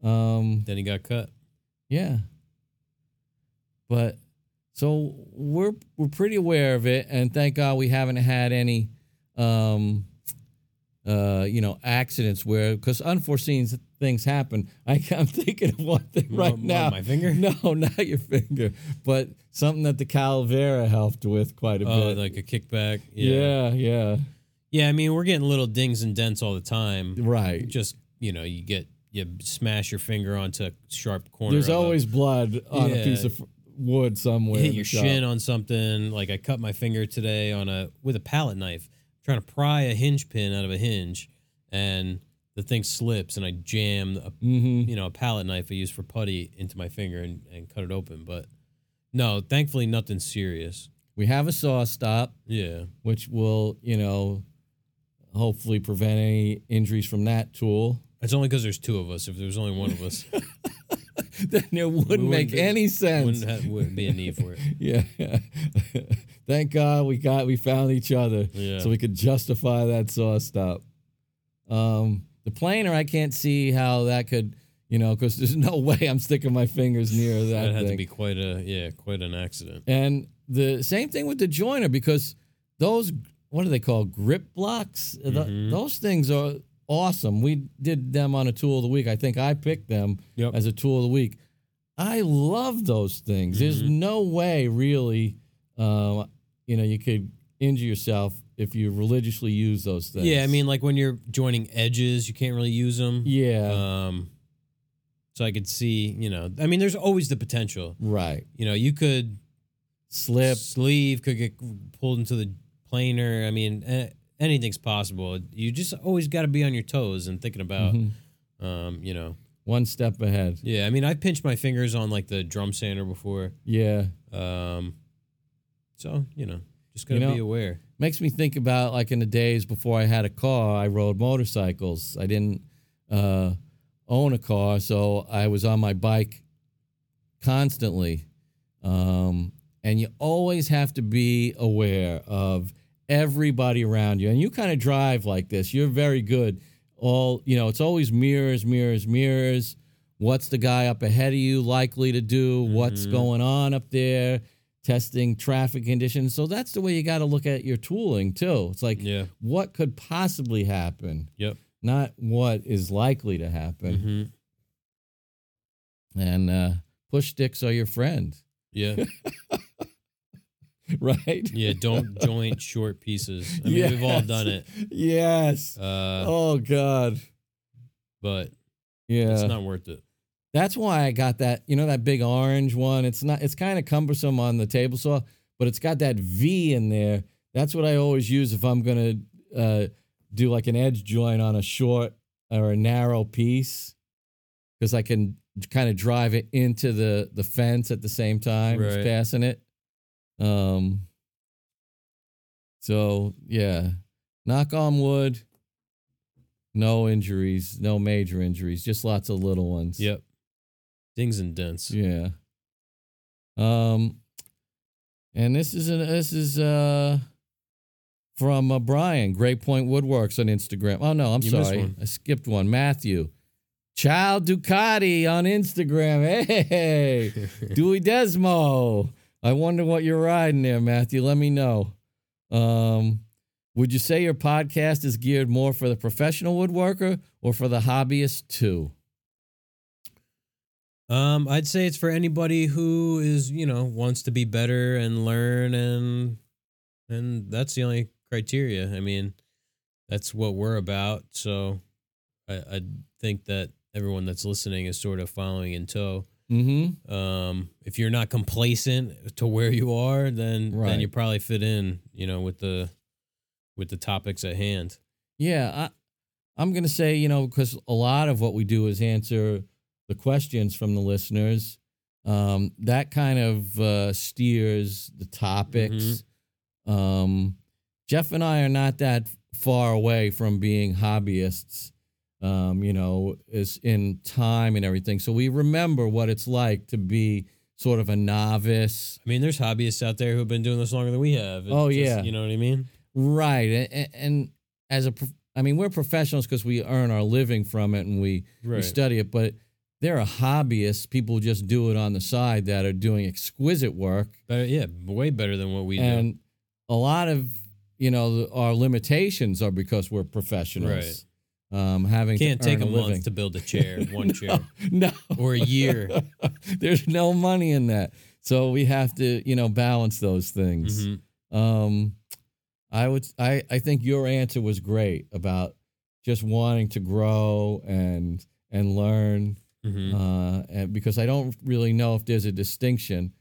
Um, Then he got cut. yeah. But so we're we're pretty aware of it, and thank God we haven't had any, um, uh, you know, accidents where because unforeseen things happen. I, I'm thinking of one thing right What, now. my finger? No, not your finger, but something that the Calavera helped with quite a Oh, bit. like a kickback. yeah, yeah, Yeah, I mean, we're getting little dings and dents all the time. right. Just, you know, you get, you smash your finger onto a sharp corner. There's of a- always blood on a piece of wood somewhere. hit your shin on something. Like I cut my finger today on a, with a palette knife, trying to pry a hinge pin out of a hinge, and the thing slips, and I jammed a, Mhm. you know, a palette knife I use for putty into my finger and, and cut it open. But no, thankfully, nothing serious. We have a SawStop, Yeah. which will, you know, hopefully prevent any injuries from that tool. It's only because there's two of us. If there was only one of us, then it wouldn't, wouldn't make be- any sense. wouldn't, have, wouldn't be a need for it. yeah. Thank God we got we found each other. Yeah. so we could justify that SawStop. Um, the planer, I can't see how that could, you know, because there's no way I'm sticking my fingers near that. That had to be quite a yeah, quite an accident. And the same thing with the joiner because those what do they call grip blocks? Th- Mhm. those things are awesome. We did them on a tool of the week. I think I picked them Yep. as a tool of the week. I love those things. There's Mhm. no way really, um, you know, you could injure yourself if you religiously use those things. Yeah, I mean, like when you're joining edges, you can't really use them. yeah, Um, so I could see, you know, I mean, there's always the potential. right. You know, you could Slip. sleeve could get pulled into the planer. I mean, eh, anything's possible. You just always got to be on your toes and thinking about, Mhm. um, you know, one step ahead. Yeah, I mean, I've pinched my fingers on like the drum sander before. Yeah. Um, so you know, just gotta You know- be aware. makes me think about like in the days before I had a car, I rode motorcycles. I didn't uh, own a car, so I was on my bike constantly. Um, and you always have to be aware of everybody around you. And you kind of drive like this. You're very good. All, you know, it's always mirrors, mirrors, mirrors. What's the guy up ahead of you likely to do? What's Mhm. going on up there? Testing traffic conditions. So that's the way you got to look at your tooling too. It's like, Yeah. what could possibly happen, Yep. not what is likely to happen. hmm And uh, push sticks are your friend, Yeah. right? Yeah. Don't joint short pieces. I mean, we've all done it. Yes. Uh, oh God. but Yeah. it's not worth it. That's why I got that. You know that big orange one. It's not. It's kind of cumbersome on the table saw, but it's got that V in there. That's what I always use if I'm gonna uh, do like an edge joint on a short or a narrow piece, because I can kind of drive it into the the fence at the same time as passing it. Um. So yeah, knock on wood. No injuries, no major injuries, just lots of little ones. Yep. Dings and dents. Yeah. Um, and this is an, this is uh from uh, Brian Great Point Woodworks on Instagram. Oh no, I'm You sorry. I skipped one. Matthew, Child Ducati on Instagram. Hey, Dewey Desmo. I wonder what you're riding there, Matthew. Let me know. Um, would you say your podcast is geared more for the professional woodworker or for the hobbyist too? Um, I'd say it's for anybody who is, you know, wants to be better and learn and and that's the only criteria. I mean, that's what we're about. So I, I think that everyone that's listening is sort of following in tow. Mm-hmm. Um, if you're not complacent to where you are, then Right. then you probably fit in, you know, with the with the topics at hand. Yeah, I, I'm going to say, you know, because a lot of what we do is answer the questions from the listeners. Um, that kind of uh, steers the topics. Um, Jeff and I are not that far away from being hobbyists, um, you know, is in time and everything. So we remember what it's like to be sort of a novice. I mean, there's hobbyists out there who've been doing this longer than we have. It's Oh, just- yeah. you know what I mean. Right. And, and as a, I mean, we're professionals because we earn our living from it and we, we study it, but there are hobbyists, people who just do it on the side that are doing exquisite work. Better, yeah, way better than what we do. and a lot of, you know, our limitations are because we're professionals. Um, having Can't take a a month to build a chair, one chair, no, or a year. There's no money in that. So we have to, you know, balance those things. Mhm. Um, I would, I, I think your answer was great about just wanting to grow and and learn. Mhm. Uh, and because I don't really know if there's a distinction.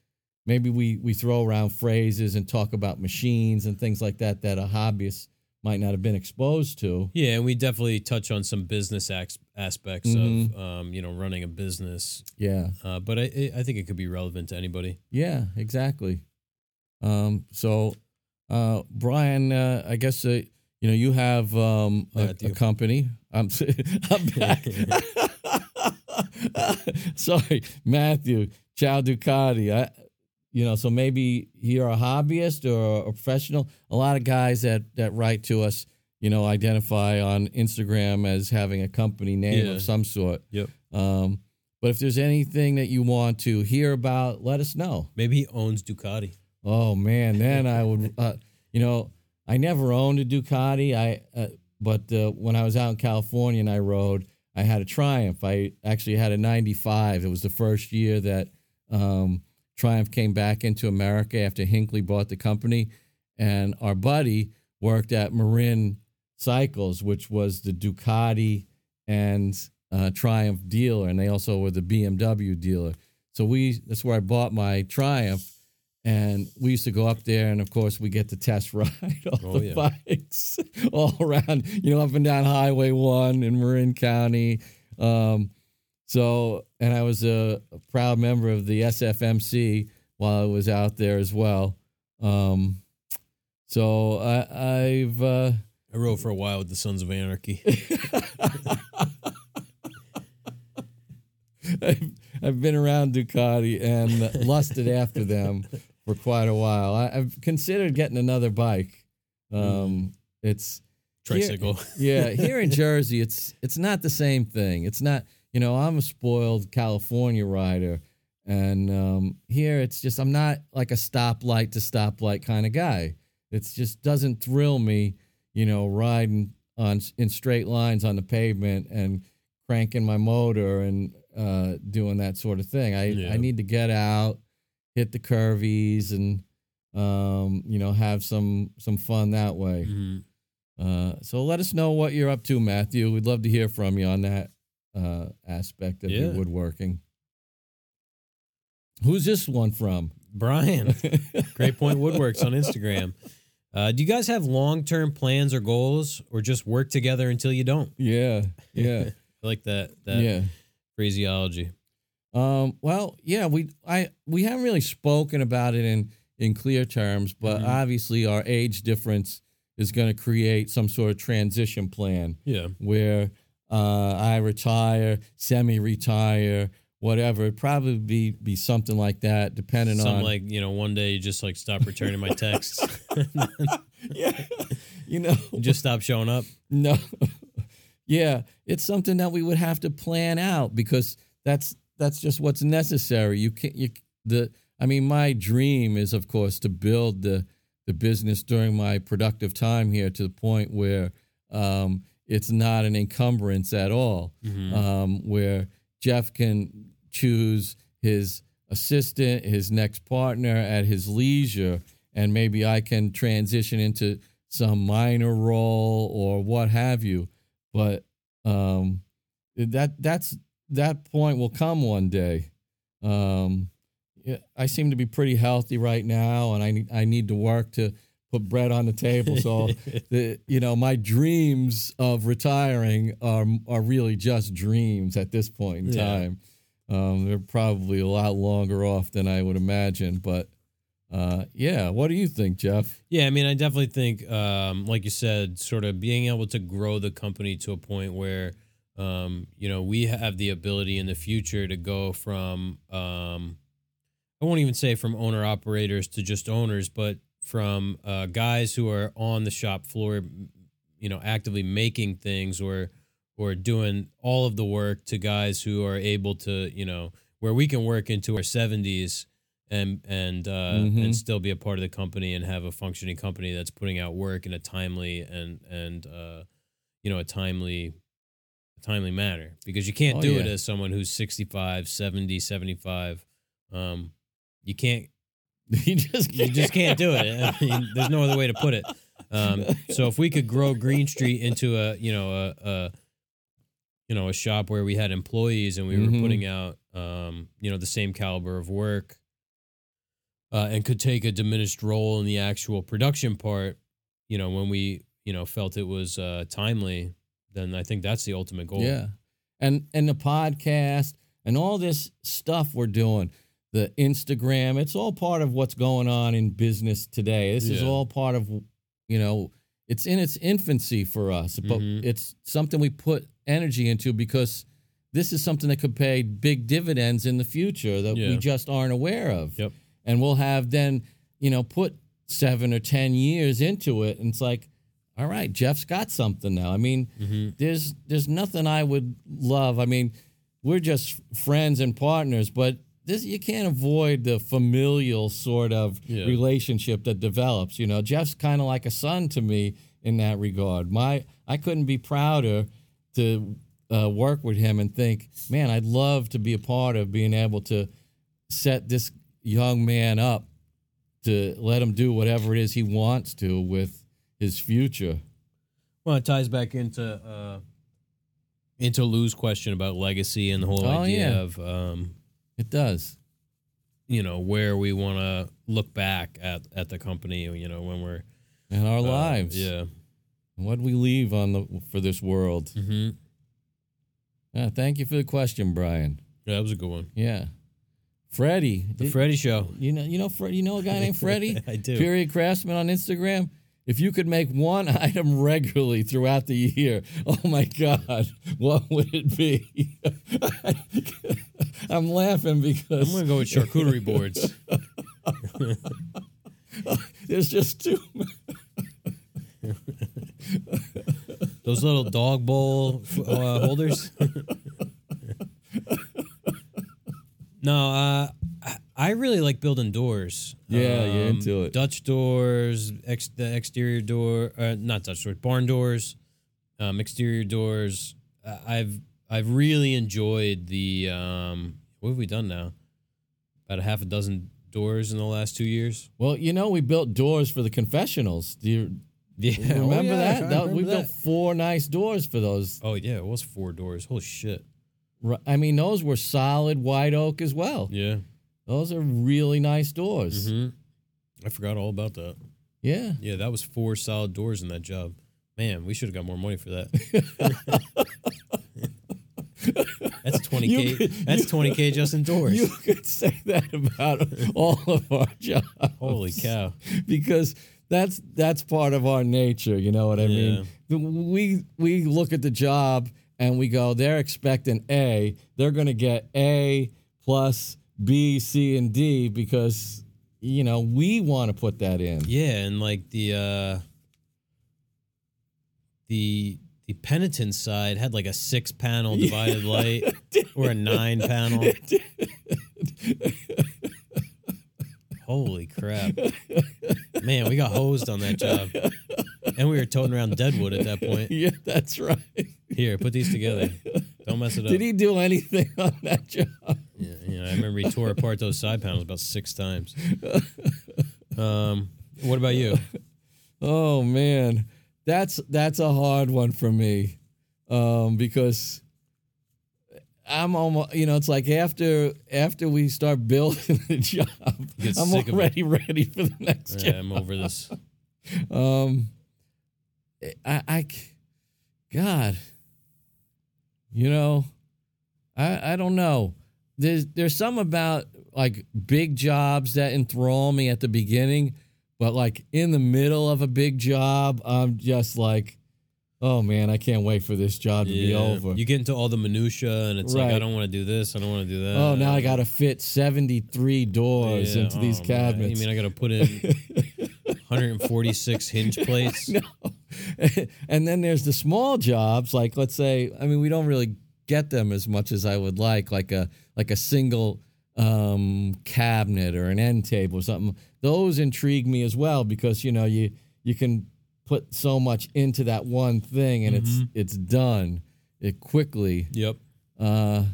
Maybe we we throw around phrases and talk about machines and things like that that a hobbyist might not have been exposed to. Yeah, and we definitely touch on some business ac- aspects Mhm. of, um, you know, running a business. Yeah, Uh, but I, I think it could be relevant to anybody. yeah, exactly. Um, so, uh, Brian, uh, I guess uh, you know you have um, a, a company. I'm I'm back. Sorry, Matthew Chow Ducati. I, you know, so maybe you're a hobbyist or a professional. A lot of guys that that write to us, you know, identify on Instagram as having a company name Yeah. of some sort. Yep. Um, but if there's anything that you want to hear about, let us know. Maybe he owns Ducati. Oh man, then I would, uh, you know, I never owned a Ducati. I, uh, but uh, when I was out in California and I rode, I had a Triumph. I actually had a '95. It was the first year that um, Triumph came back into America after Hinckley bought the company, and our buddy worked at Marin Cycles, which was the Ducati and uh, Triumph dealer, and they also were the BMW dealer. So we that's where I bought my Triumph. And we used to go up there, and of course, we get to test ride all Oh, the yeah. bikes all around, you know, up and down Highway One in Marin County. Um, So, and I was a, a proud member of the SFMC while I was out there as well. Um, so I, I've uh, I rode for a while with the Sons of Anarchy. I've, I've been around Ducati and lusted after them for quite a while. I, I've considered getting another bike. Um, It's Tricycle. yeah, here in Jersey, it's it's not the same thing. It's not, you know, I'm a spoiled California rider, and um, here it's just I'm not like a stoplight to stoplight kind of guy. It just doesn't thrill me, you know, riding on in straight lines on the pavement and cranking my motor and uh, doing that sort of thing. I Yeah. I need to get out, hit the curvies, and um, you know, have some some fun that way. Mhm. Uh, so let us know what you're up to, Matthew. We'd love to hear from you on that uh, aspect of your woodworking. Who's this one from? Brian, Great Point Woodworks on Instagram. Uh, do you guys have long term plans or goals, or just work together until you don't? yeah, yeah, I like that that yeah. phraseology. Um, well, yeah, we I we haven't really spoken about it in in clear terms, but Mhm. obviously our age difference is going to create some sort of transition plan. Yeah. where uh, I retire, semi-retire, whatever. It'd probably be be something like that, depending Some on like you know, one day you just like stop returning my texts, yeah, you know, just stop showing up. no, yeah, it's something that we would have to plan out because that's that's just what's necessary. You can't you the I mean, my dream is of course to build the the business during my productive time here to the point where um, it's not an encumbrance at all. um, where Jeff can choose his assistant, his next partner at his leisure, and maybe I can transition into some minor role or what have you. But um, that that's that point will come one day. Um, I seem to be pretty healthy right now, and I I need to work to put bread on the table. So the you know my dreams of retiring are are really just dreams at this point in Yeah. time. Um, they're probably a lot longer off than I would imagine, but uh, yeah. What do you think, Jeff? Yeah, I mean, I definitely think, um, like you said, sort of being able to grow the company to a point where, um, you know, we have the ability in the future to go from, um, I won't even say from owner operators to just owners, but from uh, guys who are on the shop floor, you know, actively making things or or doing all of the work to guys who are able to, you know, where we can work into our seventies and and uh, Mhm. and still be a part of the company and have a functioning company that's putting out work in a timely and and uh, you know a timely timely manner. Because you can't Oh, do it as someone who's 65 70 75 um you can't you just you just can't do it I mean, there's no other way to put it um so if we could grow Greene Street into a you know a, a you know a shop where we had employees and we Mhm. were putting out um you know the same caliber of work uh, and could take a diminished role in the actual production part you know when we you know felt it was uh timely then i think that's the ultimate goal Yeah. And and the podcast and all this stuff we're doing, the Instagram, it's all part of what's going on in business today. This is all part of you know, it's in its infancy for us, but Mhm. it's something we put energy into because this is something that could pay big dividends in the future that we just aren't aware of. Yep. And we'll have then, you know, put seven or 10 years into it. And it's like, all right, Jeff's got something now. I mean, hmm there's there's nothing I would love. I mean, we're just friends and partners, but this you can't avoid the familial sort of Yeah. relationship that develops. You know, Jeff's kind of like a son to me in that regard. My I couldn't be prouder to uh, work with him and think, man, I'd love to be a part of being able to set this young man up to let him do whatever it is he wants to with his future. Well, it ties back into uh, into Lou's question about legacy and the whole Oh, idea yeah. of um, It does. you know where we want to look back at at the company. You know when we're And our uh, lives. Yeah. What we leave on the for this world. hmm Uh, thank you for the question, Brian. Yeah, that was a good one. Yeah, Freddie. The Freddie Show. you know, you know, Fre- you know a guy named Freddie. I do. Period Craftsman on Instagram. If you could make one item regularly throughout the year, oh my God, what would it be? I'm laughing because I'm gonna go with charcuterie boards. there's just too. Those little dog bowl uh, holders. no, uh, I- I really like building doors. Um, Yeah, you're into it. Dutch doors, ex- the exterior door, uh, not Dutch doors, barn doors, um, exterior doors. Uh, I've I've really enjoyed the. Um, what have we done now? About a half a dozen doors in the last two years. Well, you know, we built doors for the confessionals. Do you Yeah, remember oh, yeah, that? That- we remember built four nice doors for those. Oh yeah, it was four doors. Holy shit. I mean, those were solid white oak as well. Yeah. Those are really nice doors. hmm I forgot all about that. Yeah. Yeah, that was four solid doors in that job. Man, we should have got more money for that. That's twenty You k. could- That's you- twenty k just indoors. You could say that about all of our jobs. Holy cow! Because that's that's part of our nature, you know what I mean? We we look at the job and we go, they're expecting A, they're gonna get A plus B, C, and D because you know, we want to put that in. Yeah, and like the uh the the penitent side had like a six panel divided light or a nine panel. Holy crap. Man, we got hosed on that job. And we were toting around Deadwood at that point. Yeah, that's right. Here, put these together. Don't mess it up. Did he do anything on that job? Yeah, you know, I remember he tore apart those side panels about six times. Um, what about you? Oh man, that's that's a hard one for me, um, because I'm almost you know it's like after after we start building the job, I'm sick of it. already ready for the next Yeah, job. I'm over this. Um, I, I God, you know, I I don't know. There's there's some about like big jobs that enthrall me at the beginning, but like in the middle of a big job, I'm just like, oh man, I can't wait for this job to be over. You get into all the minutia, and it's like I don't want to do this. I don't want to do that. oh, now I got to fit 73 doors Yeah, into these oh, man. cabinets. You mean I got to put in 146 hinge plates? no. and then there's the small jobs, like let's say, I mean, we don't really get them as much as I would like, like a like a single um, cabinet or an end table or something. Those intrigue me as well because you know you you can put so much into that one thing and Mhm. it's it's done it quickly. Yep. Uh,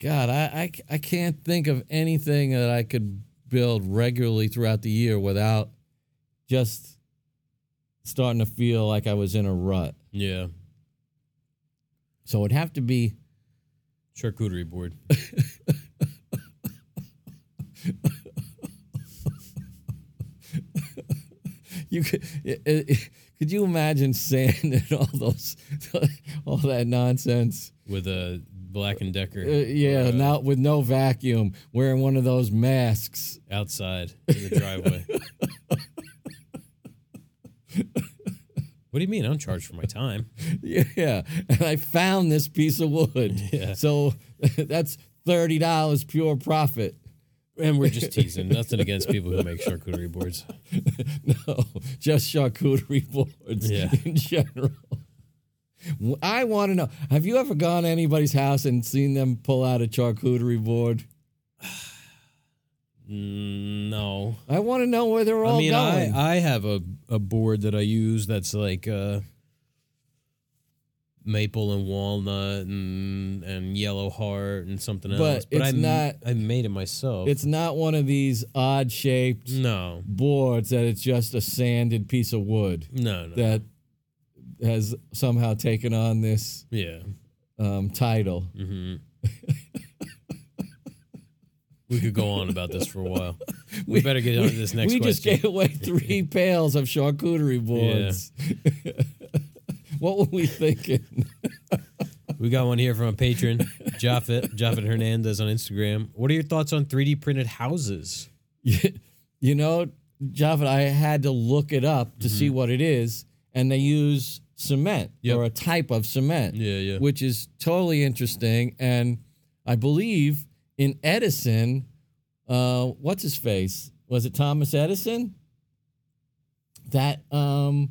God, I, I I can't think of anything that I could build regularly throughout the year without just starting to feel like I was in a rut. Yeah. So it'd have to be Charcuterie board. you could it, it- could you imagine sanding all those all that nonsense? with a Black and Decker. Uh, yeah, uh, now with no vacuum, wearing one of those masks. outside in the driveway. what do you mean? I'm charged for my time. Yeah, and I found this piece of wood. Yeah. So that's thirty dollars pure profit. And we're just teasing. Nothing against people who make charcuterie boards. No, just charcuterie boards Yeah. in general. I want to know: Have you ever gone to anybody's house and seen them pull out a charcuterie board? No. I want to know where they're all I mean, going. I, I have a, a board that I use that's like uh, maple and walnut and, and yellow heart and something But else. But it's I, not- I made it myself. it's not one of these odd shaped no, boards that it's just a sanded piece of wood no, no. that has somehow taken on this yeah. um, title. hmm we could go on about this for a while. We, better get on to this next we just gave away three pails of charcuterie boards. What were we thinking? We got one here from a patron, Japheth, Japheth Hernandez on Instagram. What are your thoughts on 3D printed houses? you know, Javed, I had to look it up to see what it is, and they use cement Yep. or a type of cement, Yeah, yeah. which is totally interesting. And I believe in Edison, uh, what's his face? Was it Thomas Edison that um,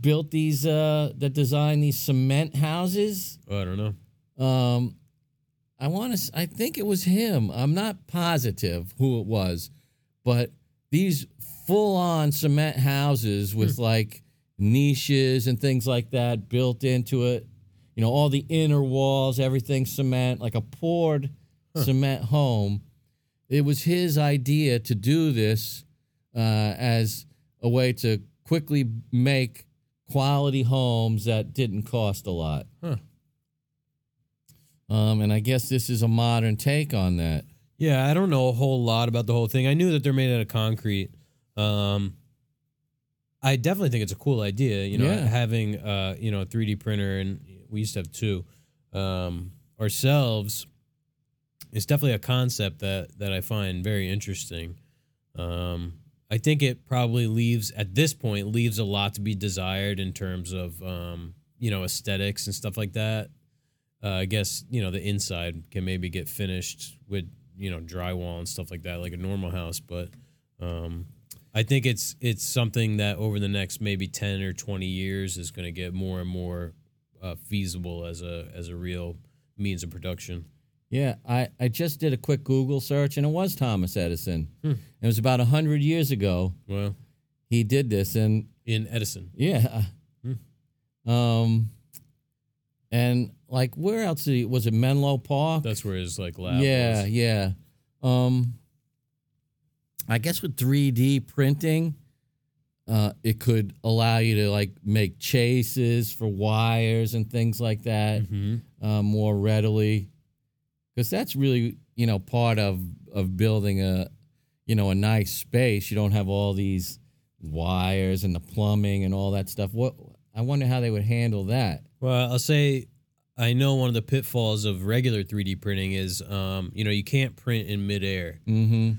built these, uh, that designed these cement houses? Oh, I don't know. Um, I want to. I think it was him. I'm not positive who it was, but these full-on cement houses with like niches and things like that built into it. You know, all the inner walls, everything cement, like a poured cement home. It was his idea to do this uh, as a way to quickly make quality homes that didn't cost a lot. Huh. Um, and I guess this is a modern take on that. Yeah, I don't know a whole lot about the whole thing. I knew that they're made out of concrete. Um, I definitely think it's a cool idea. You know, Yeah. having uh, you know a 3D printer, and we used to have two um, ourselves. It's definitely a concept that that I find very interesting. Um, I think it probably leaves at this point leaves a lot to be desired in terms of um, you know aesthetics and stuff like that. Uh, I guess you know the inside can maybe get finished with you know drywall and stuff like that, like a normal house. But um, I think it's it's something that over the next maybe ten or twenty years is going to get more and more uh, feasible as a as a real means of production. Yeah, I, I just did a quick Google search and it was Thomas Edison. Hmm. It was about 100 years ago Well, he did this. And in Edison, yeah. Hmm. Um, and like, where else he, was it Menlo Park? that's where his like lab. yeah, was. yeah. Um, I guess with 3D printing, uh, it could allow you to like make chases for wires and things like that Mhm. uh, more readily, because that's really you know part of of building a you know a nice space. You don't have all these wires and the plumbing and all that stuff. What I wonder how they would handle that. Well, I'll say I know one of the pitfalls of regular 3D printing is, um, you know, you can't print in midair Mm-hmm.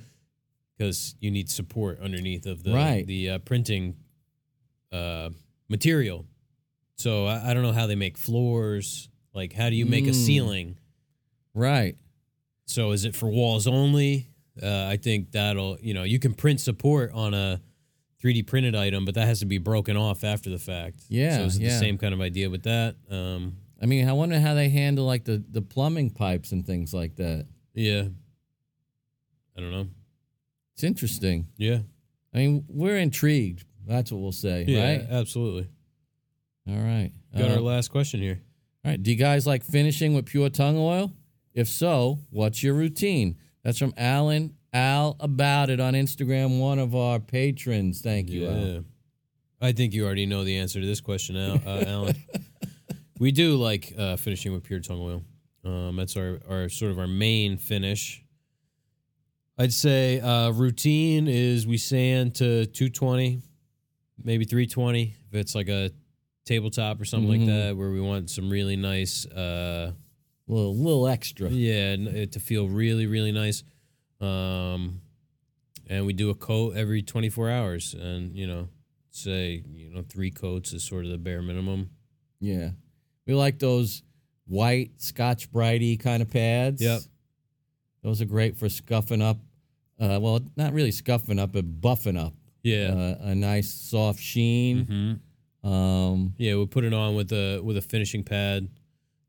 because you need support underneath of the Right. the uh, printing uh, material. So I, I don't know how they make floors. Like, how do you make a Mm. ceiling? Right. So is it for walls only? Uh, I think that'll, you know, you can print support on a 3D printed item, but that has to be broken off after the fact. Yeah, So it's yeah. the same kind of idea with that? Um, I mean, I wonder how they handle like the the plumbing pipes and things like that. yeah. I don't know. It's interesting. Yeah. I mean, we're intrigued. That's what we'll say, Yeah, right? absolutely. All right. Got Uh, our last question here. All right. Do you guys like finishing with pure tung oil? If so, what's your routine? That's from Alan Al About It on Instagram, one of our patrons. Thank you, Al. Yeah. I think you already know the answer to this question, Al, uh, Alan. we do like uh, finishing with pure tung oil. Um, that's our, our sort of our main finish. I'd say uh, routine is we sand to 220, maybe 320 if it's like a tabletop or something Mhm. like that where we want some really nice uh, little, little extra. Yeah, n- to feel really, really nice. Um, and we do a coat every 24 hours, and you know, say you know three coats is sort of the bare minimum. Yeah. We like those white Scotch Brighty kind of pads. Yep. Those are great for scuffing up. Uh, well, not really scuffing up, but buffing up. Yeah, Uh, a nice soft sheen. hmm Um, yeah. We put it on with a with a finishing pad,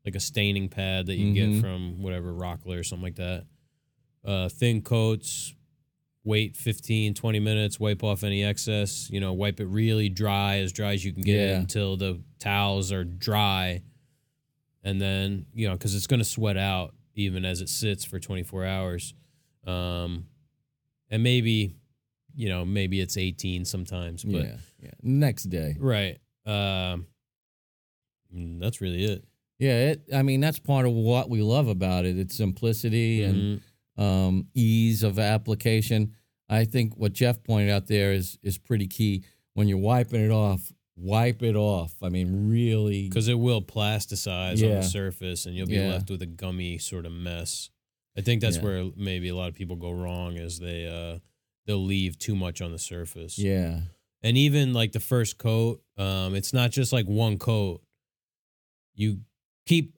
like a staining pad that you Mhm. get from whatever Rockler or something like that. Uh, thin coats. Wait 15, 20 minutes, wipe off any excess, you know, wipe it really dry, as dry as you can get it until the towels are dry. And then, you know, because it's going to sweat out even as it sits for 24 hours. Um, and maybe, you know, maybe it's 18 sometimes, but yeah. Yeah. Next day. right. Um, mm, that's really it. Yeah. It, I mean, that's part of what we love about it. It's simplicity and Mhm. um, ease of application. I think what Jeff pointed out there is is pretty key. When you're wiping it off, wipe it off. I mean, really. because it will plasticize on the surface, and you'll be Yeah. left with a gummy sort of mess. I think that's Yeah. where maybe a lot of people go wrong is they uh they'll leave too much on the surface. Yeah. and even like the first coat, um, it's not just like one coat. You keep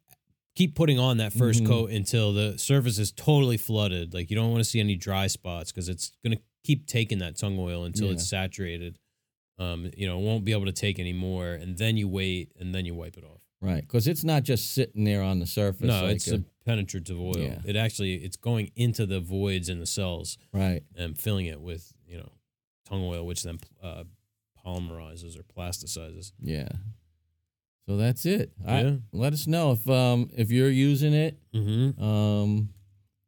keep putting on that 1st Mhm. coat until the surface is totally flooded. Like you don't want to see any dry spots because it's gonna keep taking that tung oil until Yeah. it's saturated. Um, you know, it won't be able to take any more, and then you wait, and then you wipe it off. Right. Because it's not just sitting there on the surface. no, like it's a- a penetrative oil. Yeah. It actually it's going into the voids in the cells right. and filling it with you know tung oil, which then uh, polymerizes or plasticizes. Yeah. So that's it. I- Yeah. let us know if um if you're using it. Mm-hmm. Um,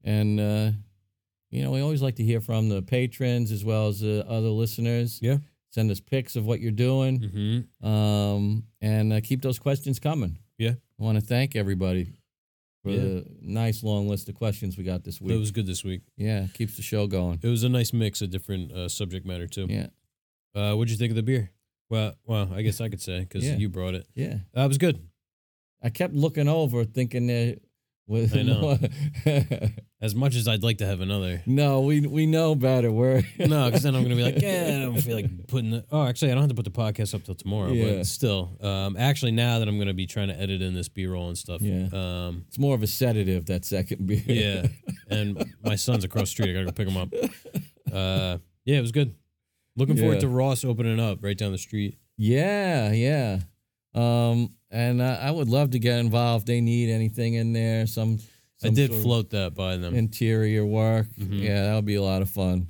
and uh, you know we always like to hear from the patrons as well as the other listeners. Yeah. Send us pics of what you're doing. Mm-hmm. Um, and uh, keep those questions coming. Yeah. I want to thank everybody for Yeah. the nice long list of questions we got this week. It was good this week. yeah, keeps the show going. It was a nice mix of different uh, subject matter too. Yeah. Uh, what'd you think of the beer? Well, well, I guess I could say because Yeah. you brought it. Yeah. That was good. I kept looking over thinking that was I know. As much as I'd like to have another. no, we we know better. We're No, because then I'm gonna be like, yeah, I don't feel like putting the. Oh, actually, I don't have to put the podcast up till tomorrow. Yeah. But still, um, actually, now that I'm gonna be trying to edit in this B-roll and stuff. Yeah. Um, it's more of a sedative that second beer. yeah. and my son's across the street. I gotta go pick him up. Uh, yeah, it was good. Looking forward to Ross opening up right down the street. Yeah, yeah. Um, and uh, I would love to get involved. They need anything in there. Some, I did float that by them. interior work. Mhm. Yeah, that would be a lot of fun.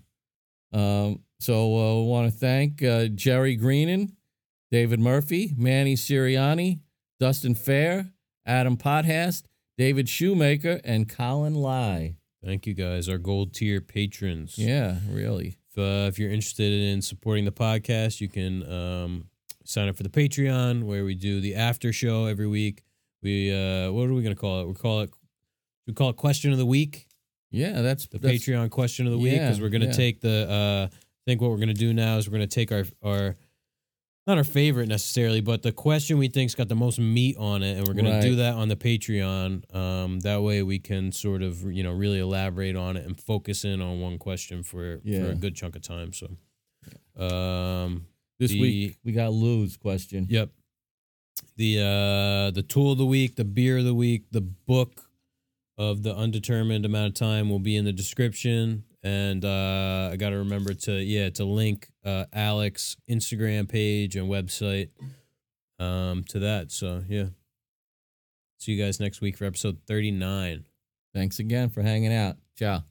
Um, so uh, want to thank uh, Jerry Greenan, David Murphy, Manny Siriani, Dustin Fair, Adam Pothast, David Shoemaker, and Colin Lai. Thank you guys, our gold tier patrons. Yeah, really. If, uh, if you're interested in supporting the podcast, you can um, sign up for the Patreon where we do the after show every week. We uh, what are we gonna call it? We call it we call it question of the week. Yeah, that's The that's, Patreon question of the week Yeah, because we're gonna yeah. take the. Uh, I think what we're gonna do now is we're gonna take our our not our favorite necessarily, but the question we think's got the most meat on it, and we're gonna do that on the Patreon. Um, that way we can sort of you know really elaborate on it and focus in on one question for for a good chunk of time. So, um, This the- week we got Lou's question. Yep. The uh the tool of the week, the beer of the week, the book of the undetermined amount of time will be in the description. And uh I gotta remember to yeah, to link uh Alec's Instagram page and website um to that. So yeah. See you guys next week for episode thirty nine. Thanks again for hanging out. Ciao.